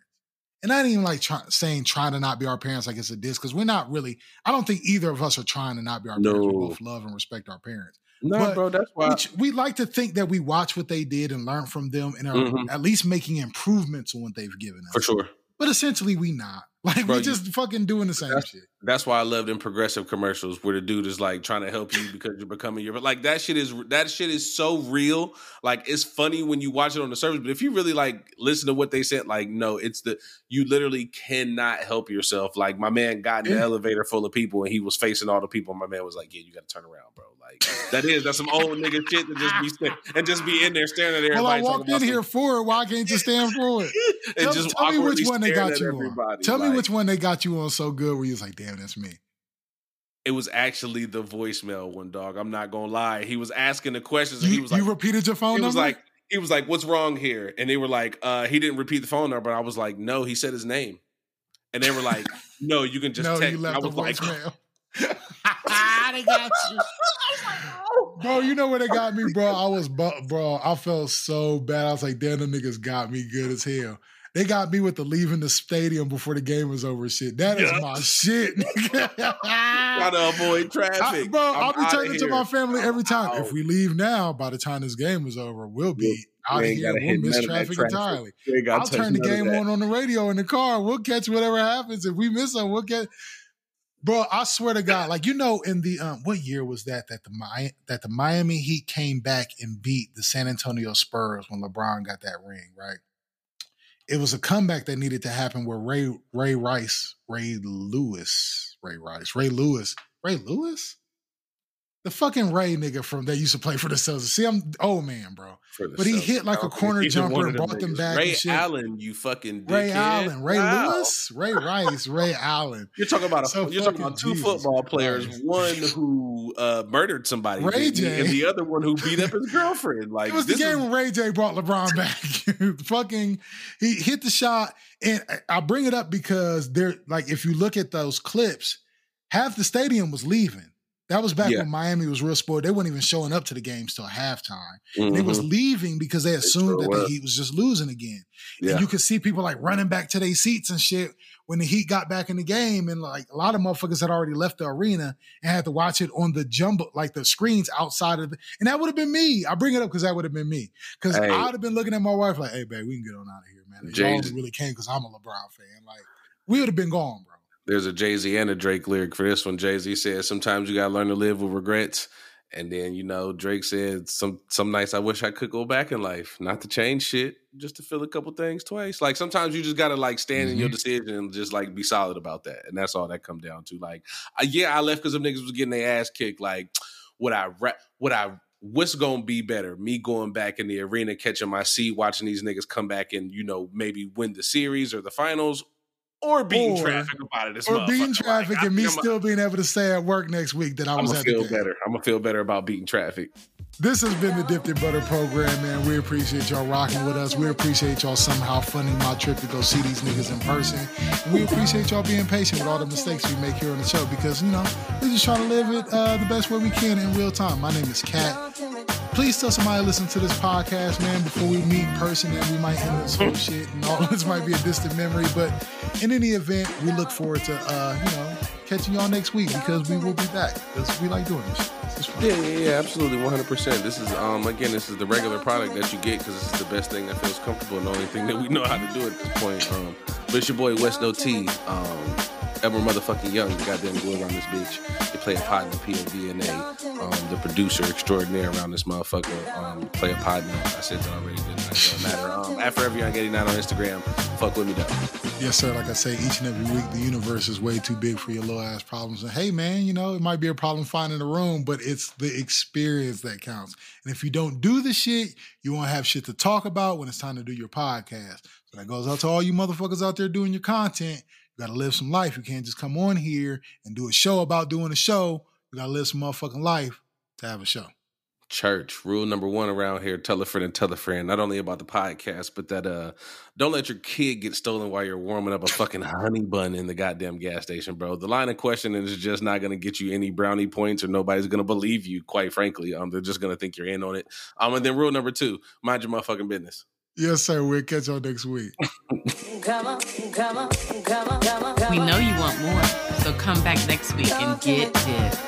And I didn't even like try, saying trying to not be our parents like it's a diss because we're not really. I don't think either of us are trying to not be our parents. We both love and respect our parents.
no,
But
bro, that's why.
We, we like to think that we watch what they did and learn from them and are
Mhm.
at least making improvements on what they've given us.
for sure.
But essentially, we not. Like
Bro,
we
you-
just fucking doing the same shit.
That's why I love them progressive commercials where the dude is like trying to help you because you're becoming your. But like that shit is that shit is so real. Like it's funny when you watch it on the surface, but if you really like listen to what they said, like no, it's the you literally cannot help yourself. Like my man got in the elevator full of people and he was facing all the people. My man was like, "Yeah, you got to turn around, bro." Like that is that's some old nigga shit to just be and just be in there staring at everybody.
Well, I walked in here for it. Why can't you stand for it?
and
Tell,
just
tell me which one they got you on. Tell me which one they got you on so good where you was like, damn, that's me.
It was actually the voicemail one dog. I'm not gonna lie. He was asking the questions and
You,
he was like,
you repeated your phone
he was
number?
like, he was like, "What's wrong here?" And they were like, uh, "He didn't repeat the phone number." But I was like, "No, he said his name." And they were like, "No, you can just
no,
text."
you
me." I
left a
was like,
voicemail. they got you. Bro, you know where they got me, bro? I was, bu- bro, I felt so bad. I was like, damn, the niggas got me good as hell. They got me with the leaving the stadium before the game was over shit. That is
Yeah.
my shit.
"Gotta avoid
I-
traffic,
bro,
I'm
I'll be it to my family every time. If we leave now, by the time this game is over, we'll be out of here. We'll miss
none of that
traffic,
traffic.
entirely.
You ain't gotta
I'll turn the game on on the radio in the car. We'll catch whatever happens. If we miss them, we'll get. Bro, I swear to God, like you know, in the um, what year was that that the Mi- that the Miami Heat came back and beat the San Antonio Spurs when LeBron got that ring, right? It was a comeback that needed to happen where Ray Ray Rice, Ray Lewis, Ray Rice, Ray Lewis, Ray Lewis, the fucking Ray nigga from that used to play for the Celtics. See, I'm old man, bro. But he
Celtics.
hit like a corner jumper and brought them back
Ray. Allen, you fucking
Ray
dickhead.
Allen, Ray
Wow.
Lewis, Ray Rice, Ray Allen.
You're talking about a,
So
you're talking about two
Jesus
football players,
Christ.
one who uh, murdered somebody,
Ray? J.
and the other one who beat up his girlfriend. Like
It was the
this is-
game when Ray J brought LeBron back. Fucking, he hit the shot, and I- I bring it up because they're like, if you look at those clips, half the stadium was leaving. That was back
Yeah.
when Miami was real sport. They weren't even showing up to the games till halftime. They was
Mhm.
leaving because they assumed
sure
that the. Heat was just losing again.
Yeah.
And you could see people like running back to their seats and shit when the Heat got back in the game. And like a lot of motherfuckers had already left the arena and had to watch it on the jumbo, like the screens outside of the. And that would have been me. I bring it up because that would have been me. Because
Hey.
I would have been looking at my wife like, hey, babe, we can get on out of here, man.
Jay's-
only really came because I'm a LeBron fan. Like, we would have been gone, bro.
There's a Jay Z and a Drake lyric for this one. Jay Z says, "Sometimes you gotta learn to live with regrets." And then you know Drake said, "Some some nights I wish I could go back in life, not to change shit, just to feel a couple things twice. Like sometimes you just gotta like stand in your mm-hmm. decision and just like be solid about that. And that's all that come down to. Like, yeah, I left because them niggas was getting their ass kicked. Like, would I ra- would I what's gonna be better? Me going back in the arena, catching my seat, watching these niggas come back and you know maybe win the series or the finals, or beating
Or-
traffic about it. This
Or beating traffic
Like,
and me
I'm,
still being able to stay at work next week that I
I'm
was
gonna feel better. I'm gonna feel better about beating traffic.
This has been the Dipped in Butter program, man. We appreciate y'all rocking with us. We appreciate y'all somehow funding my trip to go see these niggas in person. And we appreciate y'all being patient with all the mistakes we make here on the show because, you know, we're just try to live it uh, the best way we can in real time. My name is Katt. Please tell somebody to listen to this podcast, man, before we meet in person and we might end this whole shit and all this might be a distant memory. But in any event, we look forward to, uh, you know, catching y'all next week because we will be back because we like doing this shit.
Yeah, yeah, yeah, absolutely, 100. percent This is um again, this is the regular product that you get because this is the best thing that feels comfortable and the only thing that we know how to do at this point. Um, but it's your boy Wes No T. Um, ever motherfucking young, you goddamn go around this bitch. You play a partner, POVNA, um, the producer extraordinaire around this motherfucker. Um, play a partner. I said that already, didn't it matter. Um, at Forever Young 89 on Instagram. Fuck with me though.
Yes, sir. Like I say, each and every week, the universe is way too big for your little ass problems. And hey, man, you know, it might be a problem finding a room, but it's the experience that counts. And if you don't do the shit, you won't have shit to talk about when it's time to do your podcast. So that goes out to all you motherfuckers out there doing your content. Gotta live some life. You can't just come on here and do a show about doing a show. You gotta live some motherfucking life to have a show.
Church rule number one around here: tell a friend and tell a friend. Not only about the podcast, but that uh, don't let your kid get stolen while you're warming up a fucking honey bun in the goddamn gas station, bro. The line of questioning is just not going to get you any brownie points, or nobody's going to believe you. Quite frankly, um, they're just going to think you're in on it. Um, and then rule number two: mind your motherfucking business.
Yes, sir. We'll catch y'all next week.
We know you want more, so come back next week and get it.